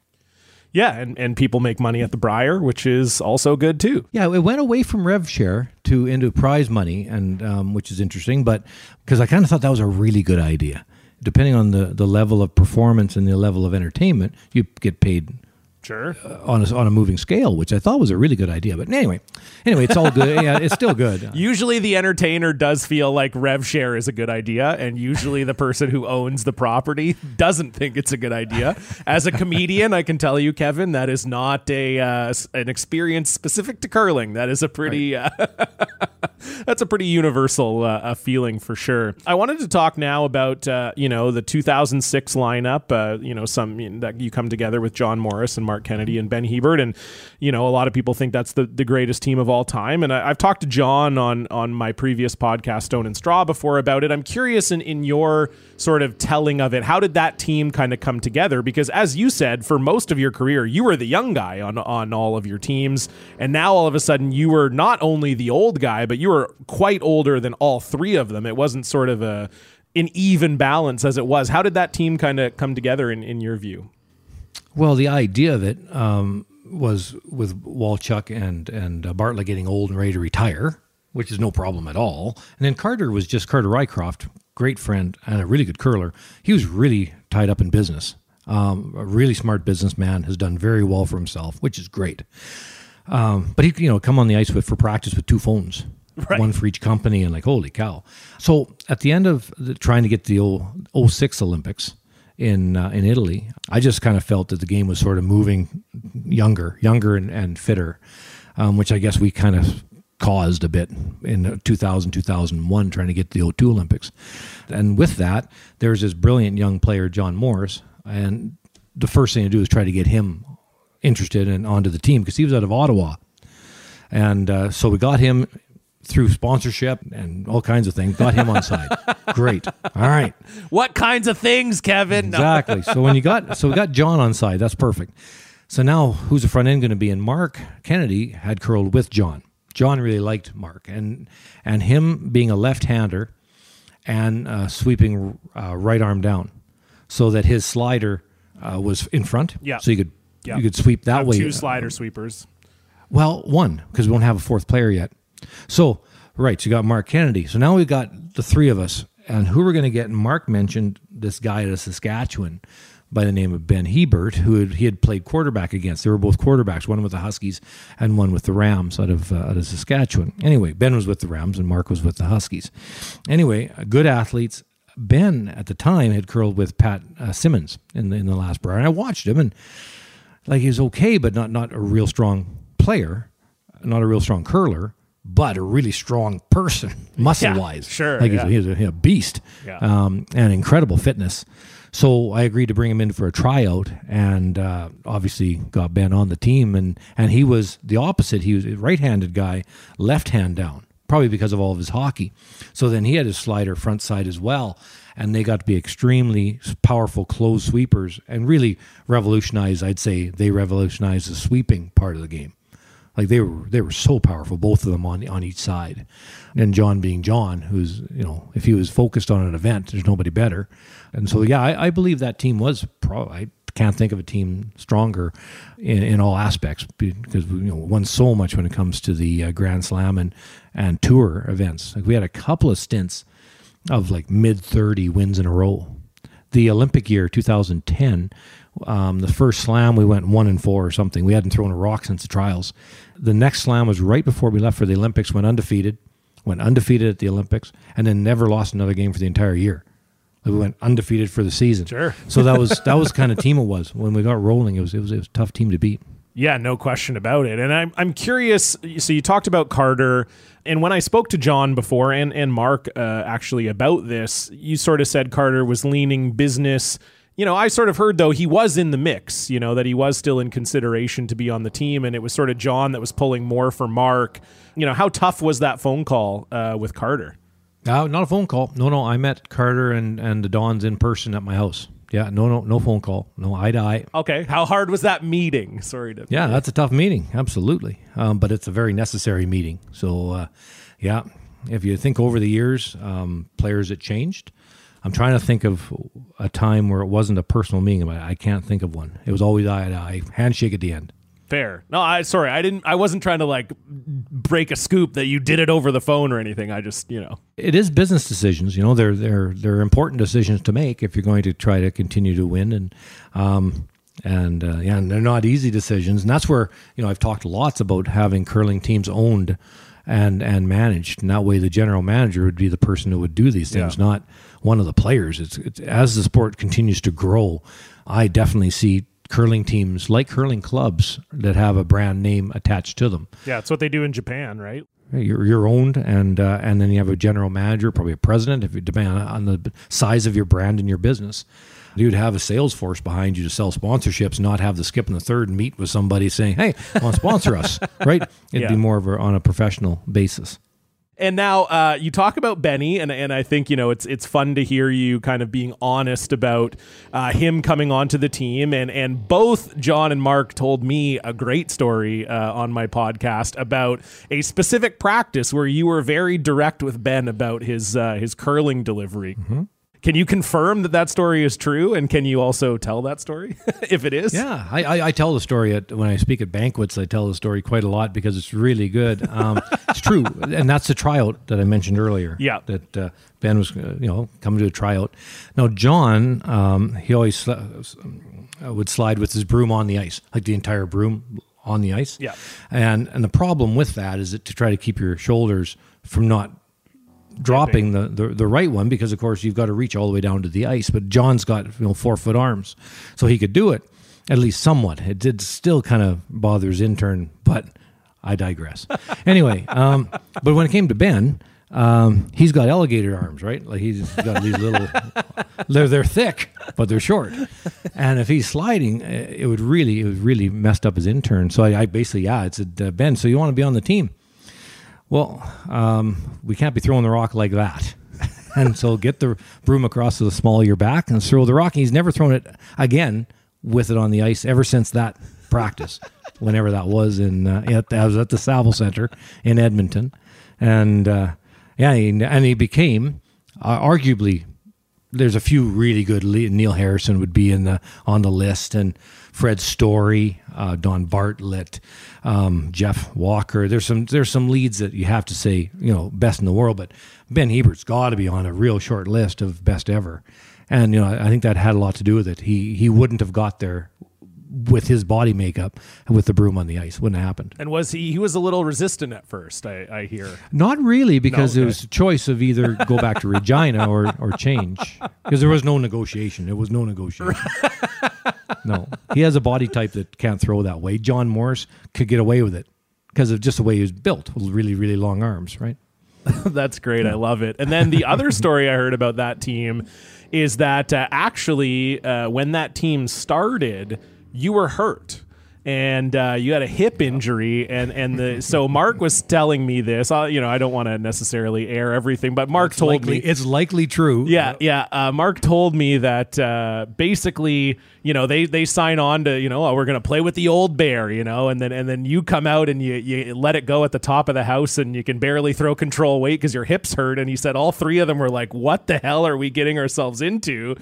Yeah, and, and people make money at the Brier, which is also good too. Yeah, it went away from rev share to into prize money, and um, which is interesting. But because I kind of thought that was a really good idea. Depending on the the level of performance and the level of entertainment, you get paid Sure. on a, on a moving scale, which I thought was a really good idea. But anyway, anyway, it's all good. yeah, it's still good. Usually the entertainer does feel like rev share is a good idea, and usually the person who owns the property doesn't think it's a good idea. As a comedian, I can tell you, Kevin, that is not a uh, an experience specific to curling. That is a pretty uh, that's a pretty universal uh, uh, feeling for sure. I wanted to talk now about uh, you know the 2006 lineup. Uh, you know some you know, that you come together with John Morris and Marc Kennedy and Ben Hebert, and you know a lot of people think that's the, the greatest team of all time. And I, I've talked to John on on my previous podcast Stone and Straw before about it. I'm curious in in your sort of telling of it. How did that team kind of come together? Because as you said, for most of your career, you were the young guy on on all of your teams, and now all of a sudden you were not only the old guy, but you were quite older than all three of them. It wasn't sort of a an even balance as it was. How did that team kind of come together in, in your view? Well, the idea of it um, was with Walchuk and and uh, Bartlett getting old and ready to retire, which is no problem at all. And then Carter was just Carter Rycroft, great friend and a really good curler. He was really tied up in business. Um, a really smart businessman has done very well for himself, which is great. Um, but he, you know, come on the ice with for practice with two phones, one for each company, and like holy cow. So at the end of the, trying to get the old 06 Olympics in uh, in Italy, I just kind of felt that the game was sort of moving younger, younger and, and fitter, um, which I guess we kind of caused a bit in 2000 2001 trying to get the 02 Olympics. And with that, there's this brilliant young player John Morris and the first thing to do is try to get him interested and onto the team because he was out of Ottawa. And uh, so we got him through sponsorship and all kinds of things, got him on side. Great. All right. What kinds of things, Kevin? Exactly. So when you got so we got John on side, that's perfect. So now who's the front end going to be? And Marc Kennedy had curled with John. John really liked Marc, and and him being a left-hander and uh, sweeping uh, right arm down, so that his slider uh, was in front. Yeah. So you could Yeah. you could sweep that Have way. two slider sweepers. Well, one because we don't have a fourth player yet. So right, so you got Marc Kennedy. So now we've got the three of us, and who we're going to get? Marc mentioned this guy out of Saskatchewan by the name of Ben Hebert, who had, he had played quarterback against. They were both quarterbacks, one with the Huskies and one with the Rams out of uh, out of Saskatchewan. Anyway, Ben was with the Rams and Marc was with the Huskies. Anyway, good athletes. Ben at the time had curled with Pat uh, Simmons in the, in the last bar, and I watched him and like he's okay, but not not a real strong player, not a real strong curler, but a really strong person, muscle wise. sure, like yeah. he's, a, he's a beast, Yeah. um, and incredible fitness. So I agreed to bring him in for a tryout, and uh, obviously got Ben on the team, and and he was the opposite. He was a right-handed guy, left hand down, probably because of all of his hockey. So then he had his slider front side as well, and they got to be extremely powerful close sweepers, and really revolutionized. I'd say they revolutionized the sweeping part of the game. Like they were, they were so powerful, both of them on on each side. And John being John, who's you know, if he was focused on an event, there's nobody better. And so, yeah, I, I believe that team was probably. I can't think of a team stronger in, in all aspects because we you know won so much when it comes to the uh, Grand Slam and and tour events. Like we had a couple of stints of like mid thirty wins in a row. The Olympic year 2010, um, the first slam we went one and four or something. We hadn't thrown a rock since the trials. The next slam was right before we left for the Olympics. Went undefeated, went undefeated at the Olympics, and then never lost another game for the entire year. We went undefeated for the season. Sure. So that was that was kind of team it was when we got rolling. It was it was, it was a tough team to beat. Yeah, no question about it. And I'm I'm curious. So you talked about Carter, and when I spoke to John before and and Marc uh, actually about this, you sort of said Carter was leaning business. You know, I sort of heard though he was in the mix. You know that he was still in consideration to be on the team, and it was sort of John that was pulling more for Marc. You know, how tough was that phone call uh, with Carter? Uh, not a phone call. No, no. I met Carter and and the Dons in person at my house. Yeah, no, no, no phone call. No eye to eye. Okay. How hard was that meeting? Sorry to. Yeah, that's a tough meeting. Absolutely. Um, but it's a very necessary meeting. So, uh, yeah, if you think over the years, um, players that changed, I'm trying to think of a time where it wasn't a personal meeting, but I can't think of one. It was always eye to eye, handshake at the end. Fair. No, I sorry. I didn't. I wasn't trying to like break a scoop that you did it over the phone or anything. I just you know. It is business decisions. You know, they're they're they're important decisions to make if you're going to try to continue to win and. Um, and uh, yeah, and they're not easy decisions, and that's where you know I've talked lots about having curling teams owned and and managed, and that way the general manager would be the person who would do these things, Yeah. not one of the players. It's, it's as the sport continues to grow, I definitely see curling teams like curling clubs that have a brand name attached to them. Yeah, it's what they do in Japan, right? You're, you're owned, and uh, and then you have a general manager, probably a president, if you depend on, on the size of your brand and your business. You'd have a sales force behind you to sell sponsorships, not have the skip in the third and meet with somebody saying, "Hey, want to sponsor us?" Right? It'd Yeah. be more of a, on a professional basis. And now uh, you talk about Benny, and, and I think you know it's it's fun to hear you kind of being honest about uh, him coming onto the team, and and both John and Marc told me a great story uh, on my podcast about a specific practice where you were very direct with Ben about his uh, his curling delivery. Can you confirm that that story is true, and can you also tell that story if it is? Yeah, I, I, I tell the story at when I speak at banquets. I tell the story quite a lot because it's really good. Um, it's true, and that's the tryout that I mentioned earlier. Yeah. that uh, Ben was uh, you know coming to a tryout. Now John, um, he always uh, would slide with his broom on the ice, like the entire broom on the ice. Yeah. and and the problem with that is that to try to keep your shoulders from not dropping the, the the right one because of course you've got to reach all the way down to the ice. But john's got you know four foot arms so he could do it at least somewhat. It did still kind of bother his inturn but i digress. Anyway um, but when it came to ben um, he's got alligator arms right? Like he's got these little they're they're thick but they're short. And if he's sliding uh, it would really it would really messed up his inturn. So i, I basically yeah it's a uh, ben so you want to be on the team well, um, we can't be throwing the rock like that. and so get the broom across to the small of your back and throw the rock. And he's never thrown it again with it on the ice ever since that practice, whenever that was in uh, at, I was at the Saville Center in Edmonton, and uh, yeah, he, and he became uh, arguably. There's a few really good. Neil Harrison would be in the on the list, and Fred Story, uh, Don Bartlett, um, Jeff Walker. There's some there's some leads that you have to say you know best in the world, but Ben Hebert's got to be on a real short list of best ever, and you know I think that had a lot to do with it. He he wouldn't have got there with his body makeup and with the broom on the ice. Wouldn't have happened. And was he? He was a little resistant at first. I, I hear. Not really, because No, it was a choice of either go back to Regina or or change. Because there was no negotiation. There was no negotiation. no, he has a body type that can't throw that way. John Morris could get away with it because of just the way he was built, with really really long arms, right? That's great. I love it. And then the other story I heard about that team is that uh, actually, uh, when that team started, you were hurt. And uh, you had a hip injury, and and the so Marc was telling me this. Uh, you know, I don't want to necessarily air everything, but Marc told likely, me it's likely true. yeah, yeah. Uh, Marc told me that uh, basically, you know, they they sign on to, you know, oh, we're gonna play with the old bear, you know, and then and then you come out and you you let it go at the top of the house, and you can barely throw control weight because your hips hurt. And he said all three of them were like, "What the hell are we getting ourselves into?"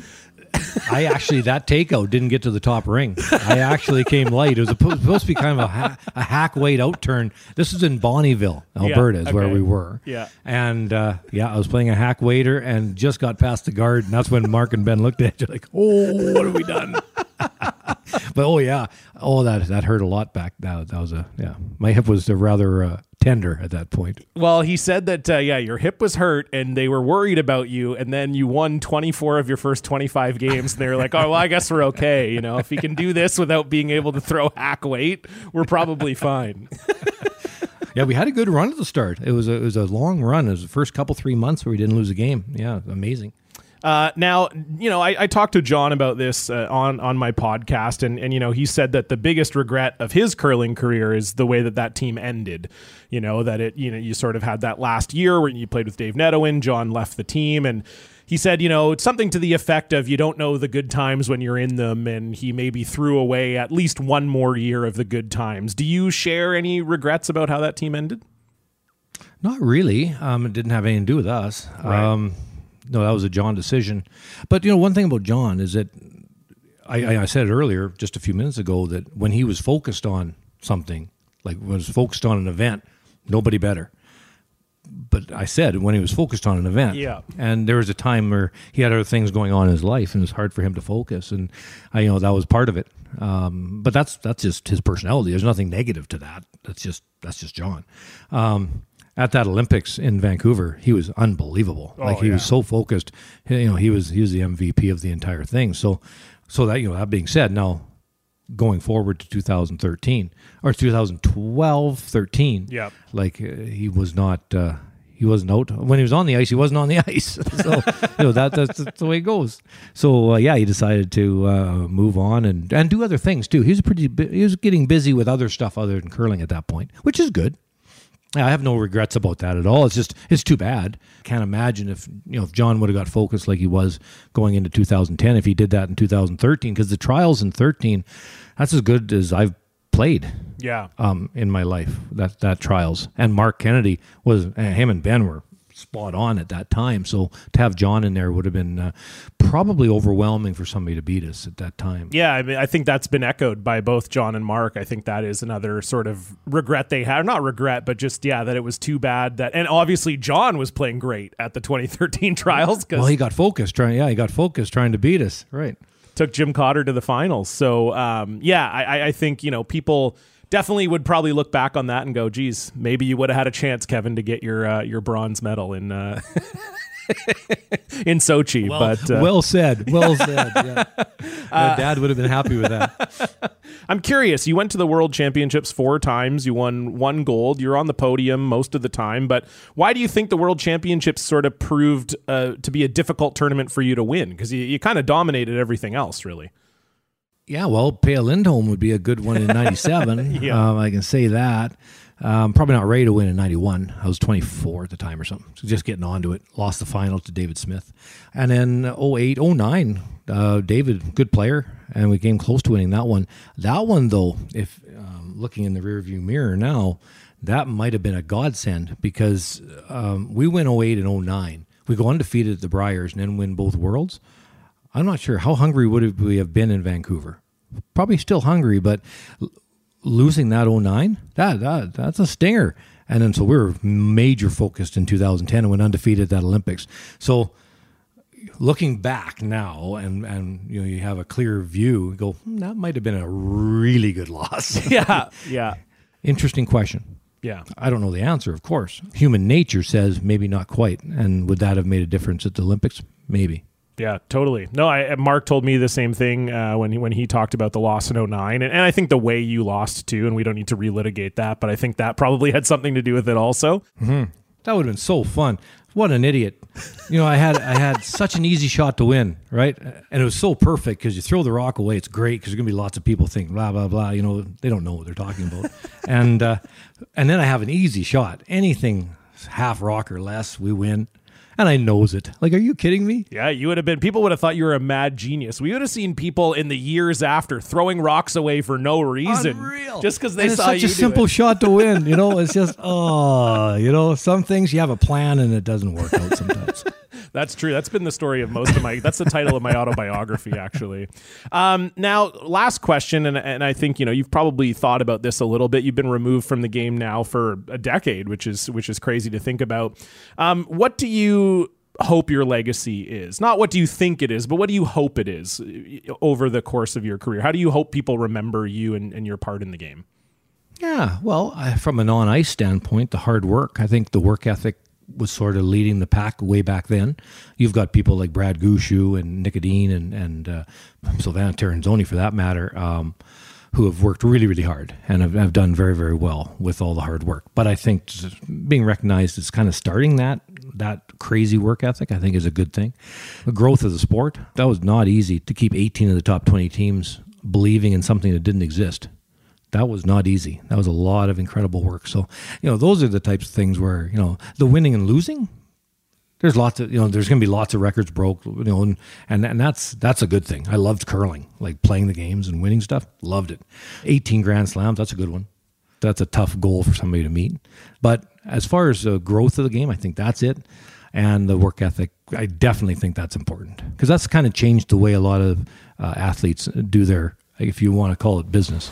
I actually that takeout didn't get to the top ring. I actually came late. It was supposed to be kind of a, ha- a hack weight outturn. This is in Bonnyville, Alberta, is where we were. Yeah. and uh, yeah, I was playing a hack waiter and just got past the guard, and that's when Marc and Ben looked at you like, "Oh, what have we done?" but oh yeah, oh that that hurt a lot back. That that was a yeah. My hip was rather uh, tender at that point. Well, he said that uh, yeah, your hip was hurt, and they were worried about you, and then you won 24 of your first 25 games, and they were like, "Oh, well, I guess we're okay. You know, if he can do this without being able to throw hack weight, we're probably fine." Yeah, we had a good run at the start. It was a, it was a long run. It was the first couple three months where we didn't lose a game. Yeah, amazing. Uh, now, you know, I, I talked to John about this uh, on on my podcast, and and you know, he said that the biggest regret of his curling career is the way that that team ended. You know, that it, you know, you sort of had that last year where you played with Dave Nedohin, John left the team, and he said, you know, it's something to the effect of you don't know the good times when you're in them, and he maybe threw away at least one more year of the good times. Do you share any regrets about how that team ended? Not really. Um, it didn't have anything to do with us. Um, no, that was a John decision. But you know, one thing about John is that I, I- said it earlier, just a few minutes ago, that when he was focused on something, like was focused on an event, nobody better. But I said when he was focused on an event, Yeah. And there was a time where he had other things going on in his life, and it was hard for him to focus. And I, you know, that was part of it. Um, but that's that's just his personality. There's nothing negative to that. That's just that's just John. Um, at that Olympics in Vancouver, he was unbelievable. like he was so focused. You know, he was he was the MVP of the entire thing. So, so that you know, that being said, now going forward to 2013 or 2012, 13. Yeah, Like uh, he was not. Uh, he wasn't out when he was on the ice. He wasn't on the ice, so you know that that's, that's the way it goes. So uh, yeah, he decided to uh, move on and and do other things too. He was pretty. He was getting busy with other stuff other than curling at that point, which is good. I have no regrets about that at all. It's just it's too bad. Can't imagine if you know if John would have got focused like he was going into 2010 if he did that in 2013 because the trials in 13 that's as good as I've played Yeah. um, in my life. That that trials and Marc Kennedy was uh, him and Ben were spot on at that time. So to have John in there would have been uh, probably overwhelming for somebody to beat us at that time. Yeah, I mean, I think that's been echoed by both John and Marc. I think that is another sort of regret they had. Not regret, but just yeah, that it was too bad that. And obviously, John was playing great at the 2013 trials because Well, he got focused trying. Yeah, he got focused trying to beat us. Right. took Jim Cotter to the finals. So um, yeah, I- I think you know people definitely would probably look back on that and go, "Geez, maybe you would have had a chance, Kevin, to get your uh, your bronze medal in uh, in Sochi." but uh, well said. Well said. Yeah. Dad would have been happy with that. I'm curious. You went to the World Championships four times. You won one gold. You're on the podium most of the time. But why do you think the World Championships sort of proved uh, to be a difficult tournament for you to win? Because you, you kind of dominated everything else, really. Yeah, well, Peja Lindholm would be a good one in '97. Yeah. um, I can say that. Um, probably not ready to win in '91. I was 24 at the time or something. So just getting onto it. Lost the final to David Smith. And then 08, 09, uh, David, good player, and we came close to winning that one. That one, though, if um, looking in the rearview mirror now, that might have been a godsend because um, we win 08 and 09. We go undefeated at the Briers and then win both worlds. I'm not sure how hungry would we have been in Vancouver. Probably still hungry, but losing that 09, that, that that's a stinger. And then so we were major focused in 2010 and went undefeated at that Olympics. So looking back now and and you know you have a clear view, you go "Hmm, that might have been a really good loss. Yeah, yeah, Interesting question. yeah. I don't know the answer, of course. Human nature says maybe not quite. And would that have made a difference at the Olympics? Maybe. Yeah, totally. No, I, Marc told me the same thing uh, when he when he talked about the loss in 09. And, and I think the way you lost too, and we don't need to relitigate that, but I think that probably had something to do with it also. That would have been so fun. What an idiot! You know, I had I had such an easy shot to win, right? And it was so perfect because you throw the rock away. It's great because there's gonna be lots of people thinking blah blah blah. You know, they don't know what they're talking about. and uh, and then I have an easy shot. Anything half rock or less, we win. And I knows it. Like, are you kidding me? Yeah, you would have been. People would have thought you were a mad genius. We would have seen people in the years after throwing rocks away for no reason, just because they And it's such a simple it. shot to win. You know, it's just oh, you know, some things you have a plan and it doesn't work out sometimes. That's true. That's been the story of most of my. That's the title of my autobiography, actually. Um, now, last question, and and I think you know you've probably thought about this a little bit. You've been removed from the game now for a decade, which is which is crazy to think about. Um, what do you hope your legacy is? Not what do you think it is, but what do you hope it is uh, over the course of your career? How do you hope people remember you and, and your part in the game? Yeah, well, I, from an on ice standpoint, the hard work. I think the work ethic was sort of leading the pack way back then. You've got people like Brad Gushue and Nik Edin and and uh, Silvana Tirinzoni, for that matter, um, who have worked really, really hard and have, have done very, very well with all the hard work. But I think being recognized is kind of starting that that crazy work ethic, I think, is a good thing. The growth of the sport, that was not easy to keep 18 of the top 20 teams believing in something that didn't exist. That was not easy. That was a lot of incredible work. So, you know, those are the types of things where, you know, the winning and losing, there's lots of you know there's going to be lots of records broke you know and, and and that's that's a good thing. I loved curling like playing the games and winning stuff. Loved it. 18 grand slams that's a good one. That's a tough goal for somebody to meet. But as far as the growth of the game i think that's it. And the work ethic i definitely think that's important because that's kind of changed the way a lot of uh, athletes do their if you want to call it business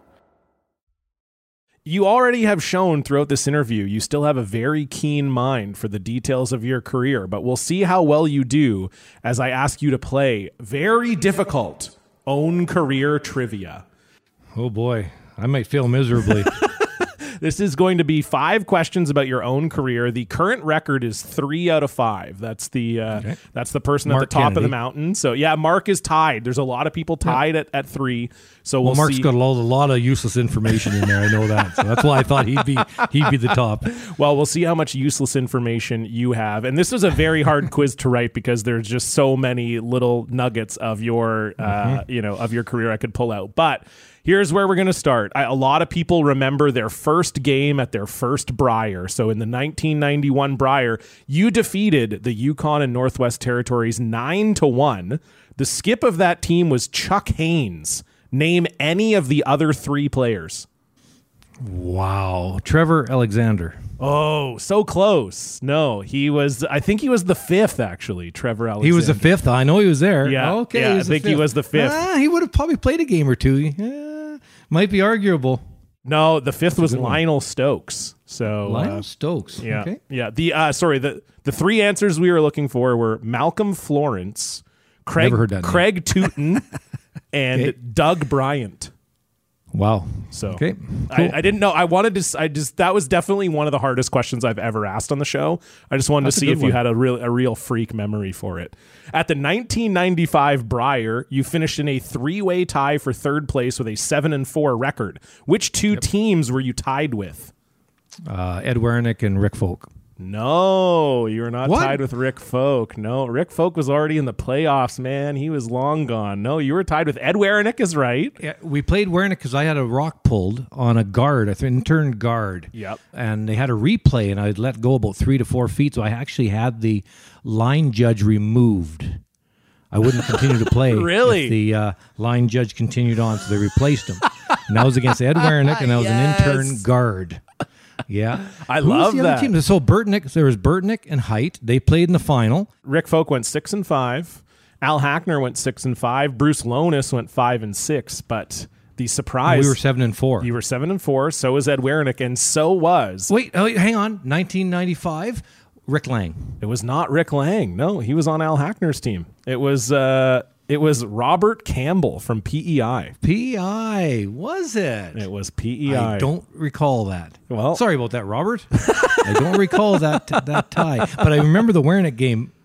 You already have shown throughout this interview you still have a very keen mind for the details of your career, but we'll see how well you do as I ask you to play very difficult own career trivia. oh boy i might fail miserably This is going to be five questions about your own career. The current record is three out of five. That's the uh, Okay. that's the person Mark at the top of the mountain. So yeah, Marc is tied. There's a lot of people tied at, at three. So we'll, Well, Marc's see. got a lot, a lot of useless information in there. I know that, so that's why I thought he'd be he'd be the top. Well, we'll see how much useless information you have. And this was a very hard quiz to write because there's just so many little nuggets of your, uh, you know, of your career I could pull out. But here's where we're going to start. I, a lot of people remember their first game at their first Brier. So in the 1991 Brier, you defeated the Yukon and Northwest Territories nine to one. The skip of that team was Chuck Haynes. Name any of the other three players. Wow, Trevor Alexander. Oh, so close. No, he was. I think he was the fifth actually. Trevor Alexander. He was the fifth. I know he was there. Yeah, okay. yeah, I think he was the fifth. Ah, he would have probably played a game or two. Yeah, might be arguable. No, the fifth was good one. Lionel Stokes. So uh, Lionel Stokes. yeah, Okay. yeah. The uh, sorry the the three answers we were looking for were Malcolm Florence, Craig Never name. Craig Tootin, and Okay. Doug Bryant. Wow. So okay. I, Cool. I didn't know. I wanted to. I just that was definitely one of the hardest questions I've ever asked on the show. I just wanted That's to see if you had a real a real freak memory for it. At the 1995 Brier, you finished in a three way tie for third place with a seven and four record. Which two teams were you tied with? uh, Ed Werenich and Rick Folk. No, you were not What? tied with Rick Folk. No, Rick Folk was already in the playoffs, man. He was long gone. No, you were tied with Ed Werenich is right. Yeah, we played Werenich because I had a rock pulled on a guard, I inturn guard. Yep. And they had a replay, and I'd let go about three to four feet, so I actually had the line judge removed. I wouldn't continue to play. Really? if the uh, line judge continued on, so they replaced him. and that was against Ed Werenich, and I was an inturn guard. Yeah, I Who was love the other that. Team? So Burtnyk, there was Burtnyk and Height. They played in the final. Rick Folk went six and five. Al Hackner went six and five. Bruce Lonis went five and six. But the surprise, we were seven and four. you were seven and four. So was Ed Werenich, and so was Wait, oh, hang on. 1995, Rick Lang. it was not Rick Lang. No, he was on Al Hackner's team. It was uh, it was Robert Campbell from PEI. PEI was it? It was PEI. I don't recall that. Well- sorry about that, Robert. I don't recall that that tie, but I remember the Werenich game cl-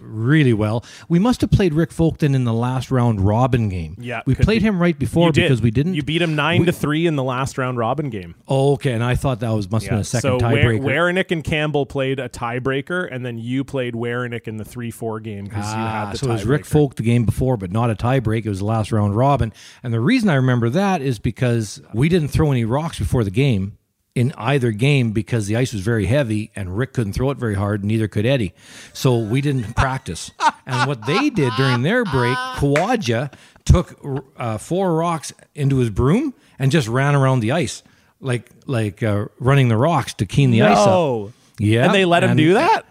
really well. We must have played Rick Folkton in the last round robin game. Yeah, we played be. him right before because we didn't. You beat him nine we- to three in the last round robin game. Oh, okay, and I thought that was must have been a second so tiebreaker. Werenich and Campbell played a tiebreaker, and then you played Werenich in the three four game because you had Ah, the so it was Rick tiebreaker. Folk the game before, but not a tiebreak. It was the last round robin. And the reason I remember that is because we didn't throw any rocks before the game in either game because the ice was very heavy and Rick couldn't throw it very hard, neither could Eddie. So we didn't practice. and what they did during their break, Kawaja took uh, four rocks into his broom and just ran around the ice. Like like uh, running the rocks to keen the ice up. Yeah, And they let him and- do that?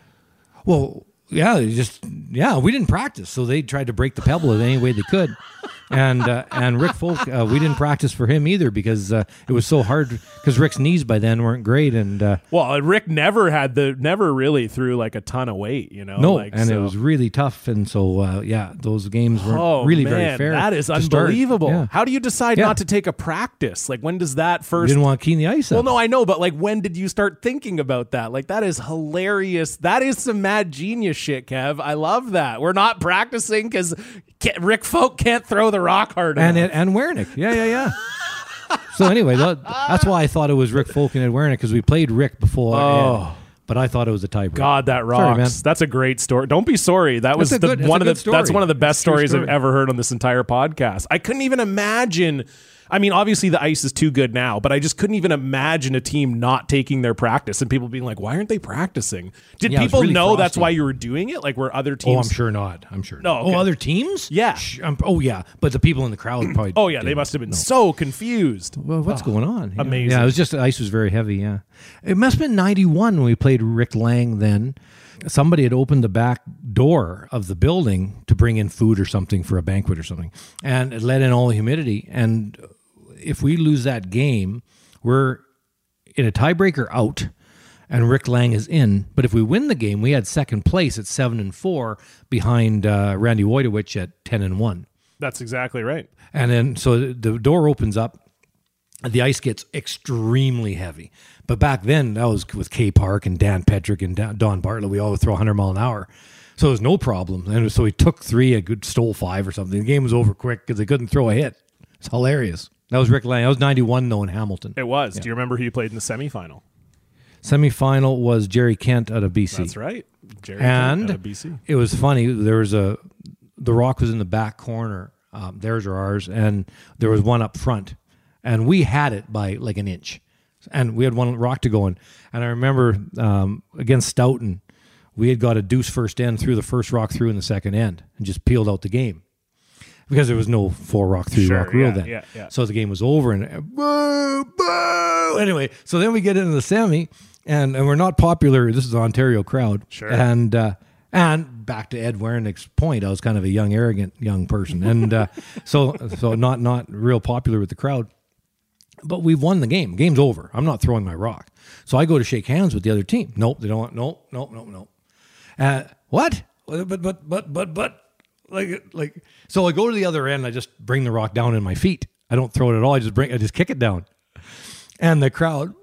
well, yeah, they just yeah, we didn't practice, so they tried to break the pebble in any way they could. And uh, and Rick Folk, uh, we didn't practice for him either because uh, it was so hard because Rick's knees by then weren't great, and uh, Well, Rick never had the never really threw like a ton of weight, you know. no, like, and it was really tough, and so uh, yeah, those games weren't Oh, really man, very fair. That is unbelievable. Yeah. How do you decide Yeah. not to take a practice? Like when does that first didn't want to keen the ice Well, up. no, I know, but like, when did you start thinking about that? Like, that is hilarious. That is some mad genius shit, Kev. I love that. We're not practicing because Rick Folk can't throw the rock hard and enough. it, and Werenich, yeah, yeah, yeah. so anyway, that, that's why I thought it was Rick Folk and Wernick because we played Rick before. Oh. Ed, but I thought it was a tiebreaker. God, that Sorry, man. rocks. That's a great story. Don't be sorry. That was a the good- one of the good story. that's one of the best It's a true stories I've story. ever heard on this entire podcast. I couldn't even imagine. I mean, obviously the ice is too good now, but I just couldn't even imagine a team not taking their practice and people being like, "Why aren't they practicing?" Did Yeah, people really know that's why you were doing it? Like, were other teams? Oh, I'm sure not. I'm sure. No, not. okay. Oh, other teams? Yeah. Sh- um, oh, yeah. But the people in the crowd probably. Oh yeah, they must have been No. so confused. Well, what's going on? Yeah. amazing. Yeah, it was just the ice was very heavy. Yeah, it must have been '91 when we played Rick Lang. Then somebody had opened the back door of the building to bring in food or something for a banquet or something, and it let in all the humidity. And if we lose that game, we're in a tiebreaker out, and Rick Lang is in. But if we win the game, we had second place at seven and four behind uh, Randy Woytowich at ten and one. That's exactly right. And then so the door opens up, the ice gets extremely heavy. But back then, that was with K Park and Dan Petryk and Don Bartlett. We all would throw 100 mile an hour. So it was no problem. And so he took three, a good stole five or something. The game was over quick because they couldn't throw a hit. It's hilarious. That was Rick Lang. That was 91 though in Hamilton. It was. Do you remember who you played in the semifinal? Semifinal was Jerry Kent out of BC. That's right. Jerry and Kent out of BC. it was funny. There was a the rock was in the back corner. Um, theirs or ours, and there was one up front, and we had it by like an inch, and we had one rock to go in. And I remember um, against Stoughton, we had got a deuce first end, through the first rock through in the second end, and just peeled out the game because there was no four rock three Sure, rock rule yeah, then. yeah, yeah. So the game was over, and uh, boo, boo. Anyway, so then we get into the semi, and, and we're not popular. This is Ontario crowd, Sure. and uh, and back to Ed Werenich's point, I was kind of a young, arrogant young person, and uh, so so not not real popular with the crowd. But we've won the game. Game's over. I'm not throwing my rock. So I go to shake hands with the other team. Nope, they don't want. Nope, nope, nope, nope. Uh, what? But but but but but like like. So I go to the other end. I just bring the rock down in my feet. I don't throw it at all. I just bring. I just kick it down. And the crowd.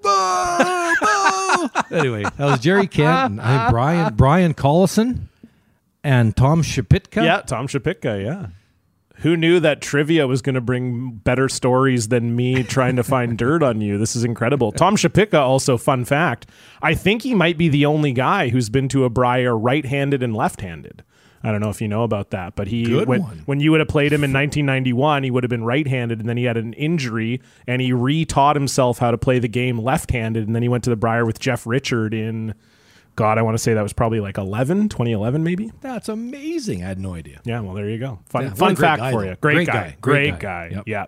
Anyway, that was Jerry Kent I Brian Brian Collison and Tom Shypitka. Yeah, Tom Shypitka, yeah. Who knew that trivia was going to bring better stories than me trying to find dirt on you? This is incredible. Tom Shypitka, also, fun fact, I think he might be the only guy who's been to a Brier right handed and left handed. I don't know if you know about that, but he when, when you would have played him in 1991, he would have been right-handed, and then he had an injury, and he re-taught himself how to play the game left-handed, and then he went to the Brier with Jeff Richard in, God, I want to say that was probably like 11, 2011 maybe. That's amazing. I had no idea. Yeah, well, there you go. Fun, Yeah, fun fact guy, for though. you. Great, Great guy. guy. Great, Great guy. guy. Yep. Yeah.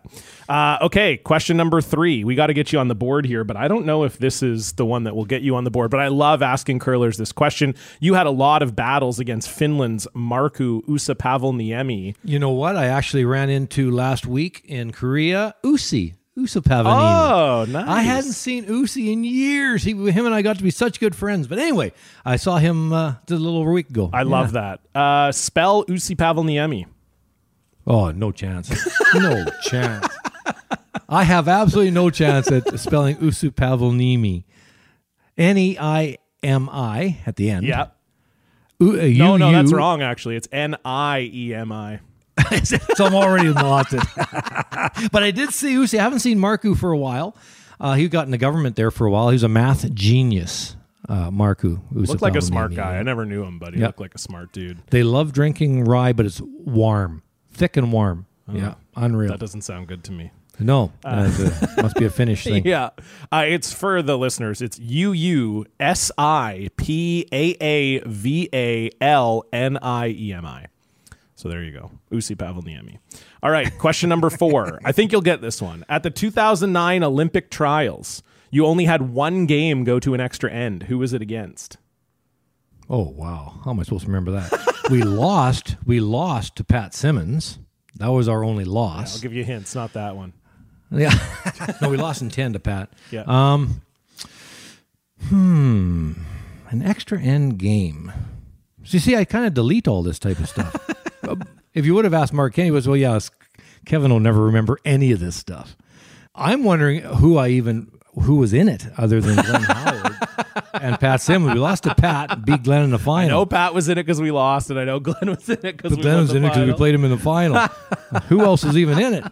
Uh, okay, question number three. We got to get you on the board here, but I don't know if this is the one that will get you on the board. But I love asking curlers this question. You had a lot of battles against Finland's Markku Uusipaavalniemi. You know what? I actually ran into last week in Korea Usi. Usa Pavanini. Oh, nice. I hadn't seen Usi in years. He, him and I got to be such good friends. But anyway, I saw him uh, just a little over a week ago. I love that. Uh, spell Uusipaavalniemi. Oh, no chance. no chance. I have absolutely no chance at spelling Usu Pavelnimi. N E I M I at the end. Yeah. U- uh, No, no, that's wrong, actually. It's N I E M I. so I'm already lost it. but I did see Usi. I haven't seen Marku for a while. Uh, he got in the government there for a while. He was a math genius, uh, Marku. Looked like a smart Pavelniemi. guy. I never knew him, but he Yep. looked like a smart dude. They love drinking rye, but it's warm, thick and warm. yeah, unreal. That doesn't sound good to me. No, uh, it must be a Finnish thing. Yeah. Uh, it's for the listeners. It's U U S I P A A V A L N I E M I. So there you go. Uusipaavalniemi. All right. Question number four. I think you'll get this one. At the 2009 Olympic trials, you only had one game go to an extra end. Who was it against? Oh wow, how am I supposed to remember that? we lost. We lost to Pat Simmons. That was our only loss. I'll give you hints. Not that one. Yeah. no, we lost in 10 to Pat. Yeah. Um, hmm. An extra end game. So you see, I kind of delete all this type of stuff. If you would have asked Marc Kenny, he was, well, yeah, Kevin will never remember any of this stuff. I'm wondering who I even who was in it other than Glenn Howard and Pat Simmons. We lost to Pat, beat Glenn in the final. I know Pat was in it because we lost, and I know Glenn was in it because we Glenn was in it because we played him in the final. Who else was even in it?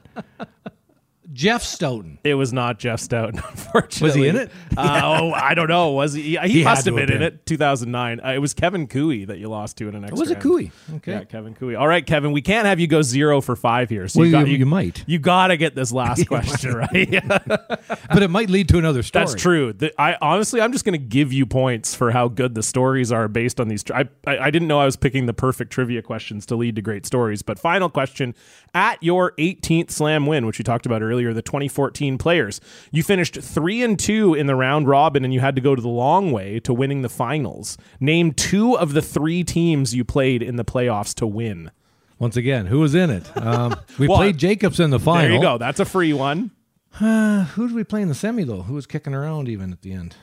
Jeff Stoughton. It was not Jeff Stoughton, unfortunately. Was he in it? Uh, oh, I don't know. Was he? He, He must have have been in it. 2009. Uh, it was Kevin Koe that you lost to in an extra. Was it. Koe? Okay. Yeah, Kevin Koe. All right, Kevin. We can't have you go zero for five here. So Well, you, got, you- you might. You got to get this last question right. But it might lead to another story. That's true. The, I honestly, I'm just going to give you points for how good the stories are based on these. I, I I didn't know I was picking the perfect trivia questions to lead to great stories. But final question: At your 18th Slam win, which we talked about earlier, the 2014 Players, you finished three and two in the round robin, and you had to go to the long way to winning the finals. Name two of the three teams you played in the playoffs to win. Once again, who was in it? Um, we Well, played Jacobs in the final. There you go. That's a free one. Who did we play in the semi though? Who was kicking around even at the end?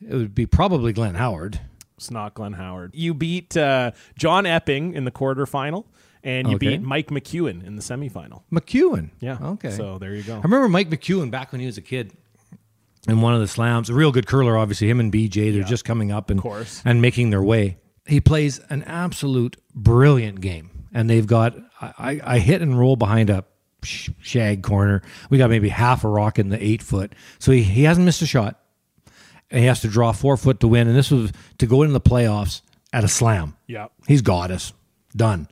It would be probably Glenn Howard. It's not Glenn Howard. You beat uh, John Epping in the quarterfinal, and you Okay. beat Mike McEwen in the semifinal. McEwen. Yeah. Okay. So there you go. I remember Mike McEwen back when he was a kid in one of the slams. A real good curler, obviously. Him and BJ, they're just coming up and course. and making their way. He plays an absolute brilliant game, and they've got. I, I I hit and roll behind a shag corner. We got maybe half a rock in the eight foot, so he, he hasn't missed a shot. And he has to draw four foot to win, and this was to go into the playoffs at a slam. Yeah. He's got us. Done.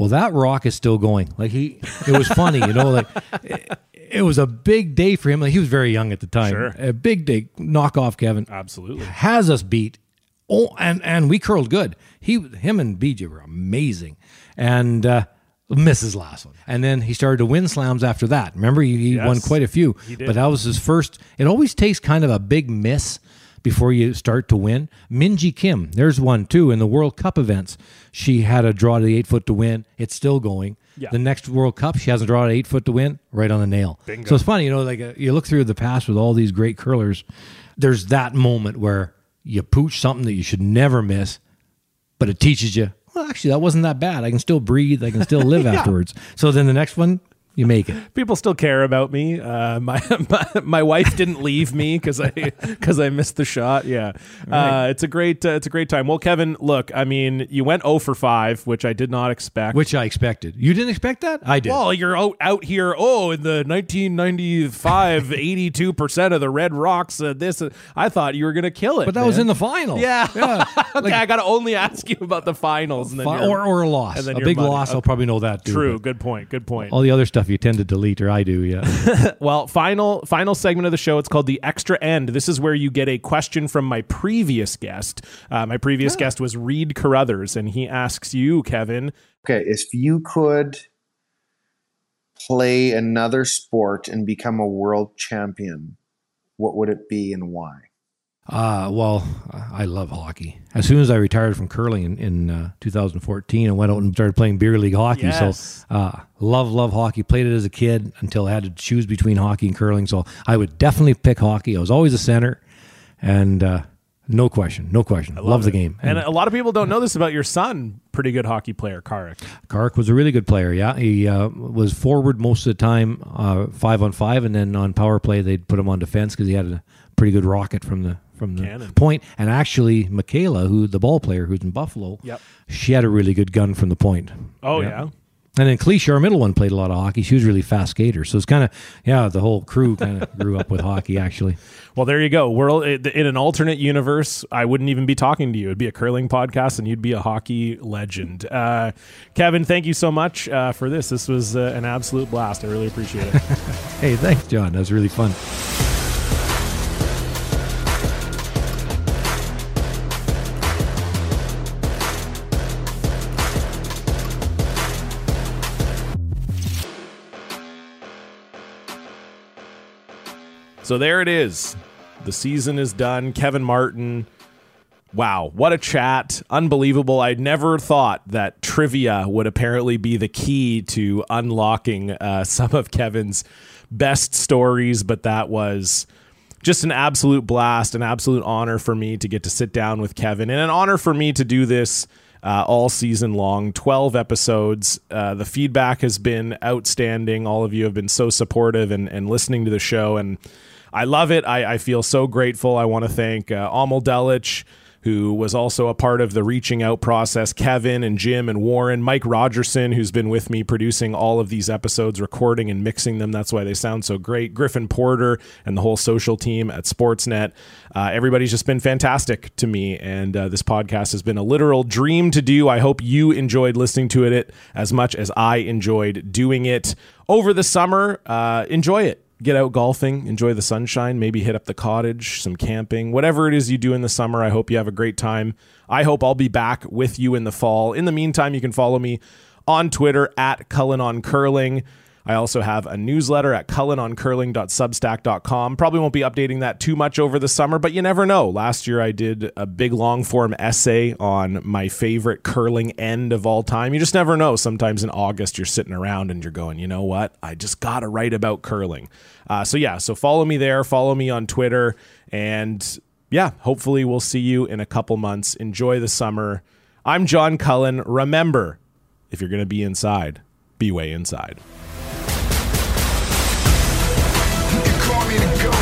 Well, that rock is still going. Like he, it was funny, you know. Like it, it was a big day for him. Like he was very young at the time. Sure. A big day. Knock off Kevin. Absolutely. Has us beat. Oh, and and we curled good. He, him, and BJ were amazing, and uh, misses last one. And then he started to win slams after that. Remember, he, he Yes, won quite a few. But that was his first. It always takes kind of a big miss before you start to win. Minji Kim, there's one too in the World Cup events. She had a draw to the eight foot to win. It's still going. Yeah. The next World Cup, she hasn't drawn to eight foot to win. Right on the nail. Bingo. So it's funny, you know, like uh, you look through the past with all these great curlers. There's that moment where you pooch something that you should never miss, but it teaches you. Well, actually, that wasn't that bad. I can still breathe. I can still live afterwards. So then the next one, you make it. People still care about me. Uh, my, my my wife didn't leave me because I because I missed the shot. Yeah, uh, it's a great uh, it's a great time. Well, Kevin, look, I mean, you went 0 for five, which I did not expect. Which I expected. You didn't expect that? I did. Well, you're out, out here. Oh, in the 1995, 82 percent of the Red Rocks. Uh, this, uh, I thought you were gonna kill it. but that was in the final. Yeah. Yeah. okay, I got to only ask you about the finals, and then Fi- or, or a loss. A big money. loss, I'll probably know that too. True. Good point. Good point. All the other stuff you tend to delete, or I do, yeah. Well, final final segment of the show. It's called the extra end. This is where you get a question from my previous guest. Uh, my previous guest was Reid Carruthers, and he asks you, Kevin. Okay, if you could play another sport and become a world champion, what would it be and why? Uh, well, I love hockey. As soon as I retired from curling in, in uh, 2014, I went out and started playing beer league hockey. Yes. So, uh, love, love hockey. Played it as a kid until I had to choose between hockey and curling. So, I would definitely pick hockey. I was always a center, and uh, no question, no question. love, the game. And a lot of people don't know this about your son. Pretty good hockey player, Karrick. Karrick was a really good player. Yeah, he uh, was forward most of the time, uh, five on five, and then on power play they'd put him on defense because he had a pretty good rocket from the from the Cannon. point. And actually, Michaela, who the ball player who's in Buffalo, Yep. she had a really good gun from the point. Oh Yeah. yeah. And then Cliche, our middle one, played a lot of hockey. She was a really fast skater, so it's kind of yeah. The whole crew kind of grew up with hockey. Actually, Well, there you go. World in an alternate universe, I wouldn't even be talking to you. It'd be a curling podcast, and you'd be a hockey legend. Uh, Kevin, thank you so much uh, for this. This was uh, an absolute blast. I really appreciate it. hey, thanks, John. That was really fun. So there it is. The season is done. Kevin Martin, Wow, what a chat. Unbelievable. I never thought that trivia would apparently be the key to unlocking uh, some of Kevin's best stories, but that was just an absolute blast, an absolute honor for me to get to sit down with Kevin, and an honor for me to do this uh, all season long 12 episodes. Uh, the feedback has been outstanding. All of you have been so supportive and, and listening to the show, and I love it. I, I feel so grateful. I want to thank uh, Amal Delich who was also a part of the reaching out process, Kevin and Jim and Warren, Mike Rogerson, who's been with me producing all of these episodes, recording and mixing them. That's why they sound so great. Griffin Porter and the whole social team at Sportsnet. Uh, everybody's just been fantastic to me, and uh, this podcast has been a literal dream to do. I hope you enjoyed listening to it as much as I enjoyed doing it over the summer. Uh, enjoy it get out golfing, enjoy the sunshine, maybe hit up the cottage, some camping, whatever it is you do in the summer. I hope you have a great time. I hope I'll be back with you in the fall. In the meantime, you can follow me on Twitter at Cullen on Curling. I also have a newsletter at cullenoncurling.substack.com. Probably won't be updating that too much over the summer, but you never know. Last year I did a big long form essay on my favorite curling end of all time. You just never know. Sometimes in August you're sitting around and you're going, you know what? I just got to write about curling. Uh, so yeah, so follow me there, follow me on Twitter, and yeah, hopefully we'll see you in a couple months. Enjoy the summer. I'm John Cullen. Remember, if you're going to be inside, be way inside. Me GOAT, yeah.